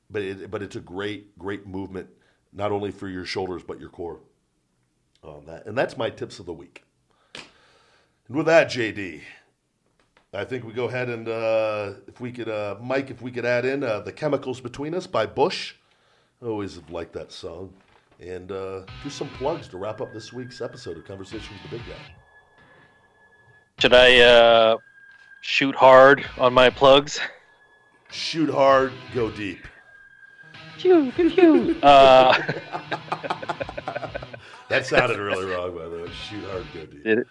Speaker 2: but it, but it's a great great movement, not only for your shoulders but your core. On that, and that's my tips of the week. And with that, JD, I think we go ahead and uh, if we could, uh, Mike, if we could add in uh, "The Chemicals Between Us" by Bush. I always have liked that song, and uh, do some plugs to wrap up this week's episode of Conversation with the Big Guy.
Speaker 3: Should I uh, shoot hard on my plugs?
Speaker 2: Shoot hard, go deep.
Speaker 3: Pew, pew, pew. [laughs] Uh, [laughs]
Speaker 2: That sounded really wrong, by the way. Shoot hard, go deep.
Speaker 3: Did it?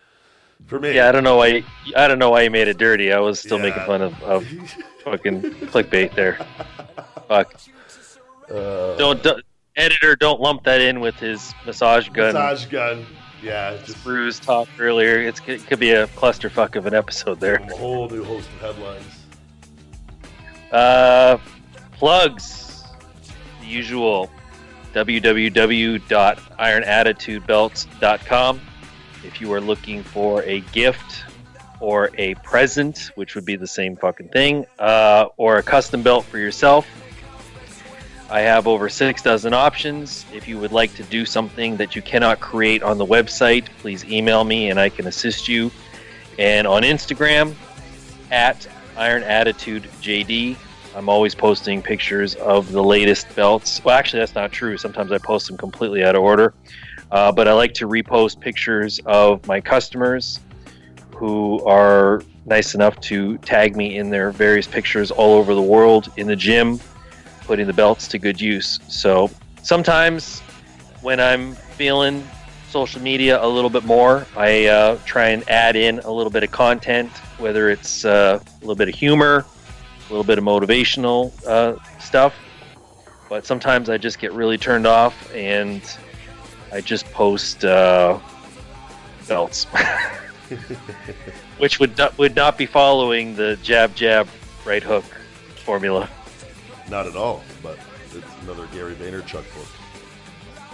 Speaker 2: For me,
Speaker 3: yeah, I don't know why. You, I don't know why you made it dirty. I was still
Speaker 2: Yeah.
Speaker 3: making fun of, of [laughs] fucking clickbait there. Fuck.
Speaker 2: Uh,
Speaker 3: Don't, don't editor. Don't lump that in with his massage gun.
Speaker 2: massage gun. Yeah, just
Speaker 3: Bruce talked earlier. It's, it could be a clusterfuck of an episode there.
Speaker 2: a whole new host of headlines.
Speaker 3: Uh, plugs. The usual. www.ironattitudebelts.com. If you are looking for a gift or a present, which would be the same fucking thing, uh, or a custom belt for yourself, I have over six dozen options. If you would like to do something that you cannot create on the website, please email me and I can assist you. And on Instagram, at Iron Attitude JD. I'm always posting pictures of the latest belts. Well, actually, that's not true. Sometimes I post them completely out of order. Uh, but I like to repost pictures of my customers who are nice enough to tag me in their various pictures all over the world in the gym, putting the belts to good use. So sometimes when I'm feeling social media a little bit more, I uh, try and add in a little bit of content, whether it's uh, a little bit of humor, a little bit of motivational uh, stuff. But sometimes I just get really turned off and I just post uh, belts, [laughs] which would not, would not be following the jab jab right hook formula.
Speaker 2: Not at all, but it's another Gary Vaynerchuk book.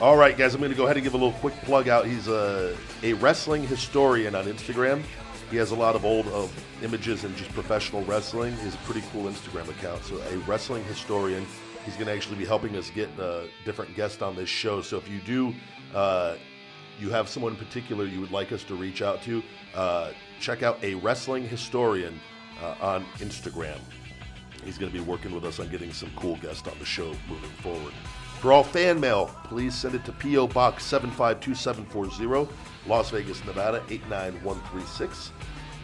Speaker 2: All right, guys, I'm going to go ahead and give a little quick plug out. He's a, a wrestling historian on Instagram. He has a lot of old of images and just professional wrestling. He has a pretty cool Instagram account. So, a wrestling historian. He's going to actually be helping us get uh, different guests on this show. So, if you do, uh, you have someone in particular you would like us to reach out to, uh, check out a wrestling historian uh, on Instagram. He's going to be working with us on getting some cool guests on the show moving forward. For all fan mail, please send it to P.O. Box 752740, Las Vegas, Nevada 89136.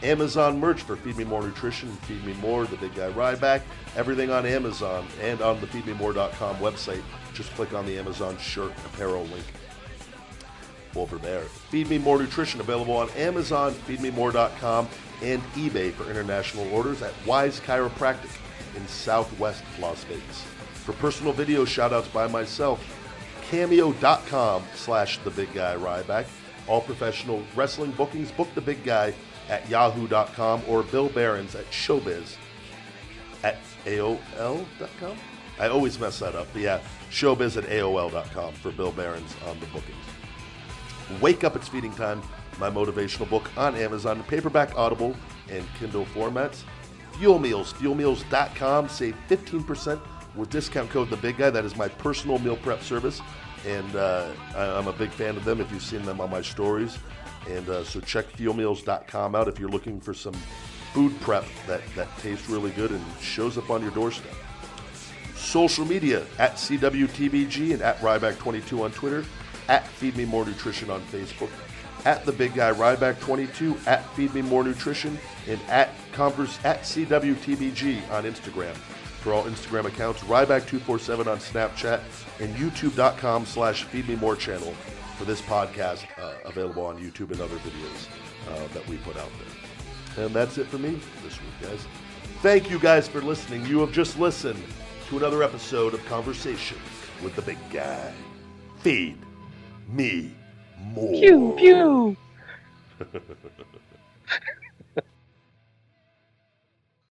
Speaker 2: Amazon merch for Feed Me More Nutrition, Feed Me More, The Big Guy Ryback. Everything on Amazon and on the FeedMeMore.com website. Just click on the Amazon shirt apparel link over there. Feed Me More Nutrition available on Amazon, FeedMeMore.com, and eBay for international orders at Wise Chiropractic in Southwest Las Vegas. For personal video shoutouts by myself, cameo.com slash the big guy Ryback. All professional wrestling bookings, book the big guy at yahoo.com or Bill Behrens at showbiz at AOL.com. I always mess that up, but yeah, showbiz at AOL.com for Bill Behrens on the bookings. Wake Up, It's Feeding Time, my motivational book on Amazon, paperback, Audible, and Kindle formats. Fuel Meals, fuelmeals.com, save 15% with discount code The Big Guy. That is my personal meal prep service, and uh, I, I'm a big fan of them if you've seen them on my stories. And uh, so check fuelmeals.com out if you're looking for some food prep that, that tastes really good and shows up on your doorstep. social media at CWTBG and at Ryback22 on Twitter, at Feed Me More Nutrition on Facebook, at the Big Guy Ryback22, at Feed Me More Nutrition, and at Converse at CWTBG on Instagram. For all Instagram accounts, Ryback247 on Snapchat, and YouTube.com slash Feed Me More channel for this podcast uh, available on YouTube and other videos uh, that we put out there. And that's it for me this week, guys. Thank you guys for listening. You have just listened to another episode of Conversation with the Big Guy. Feed me more.
Speaker 3: Pew pew. [laughs] [laughs]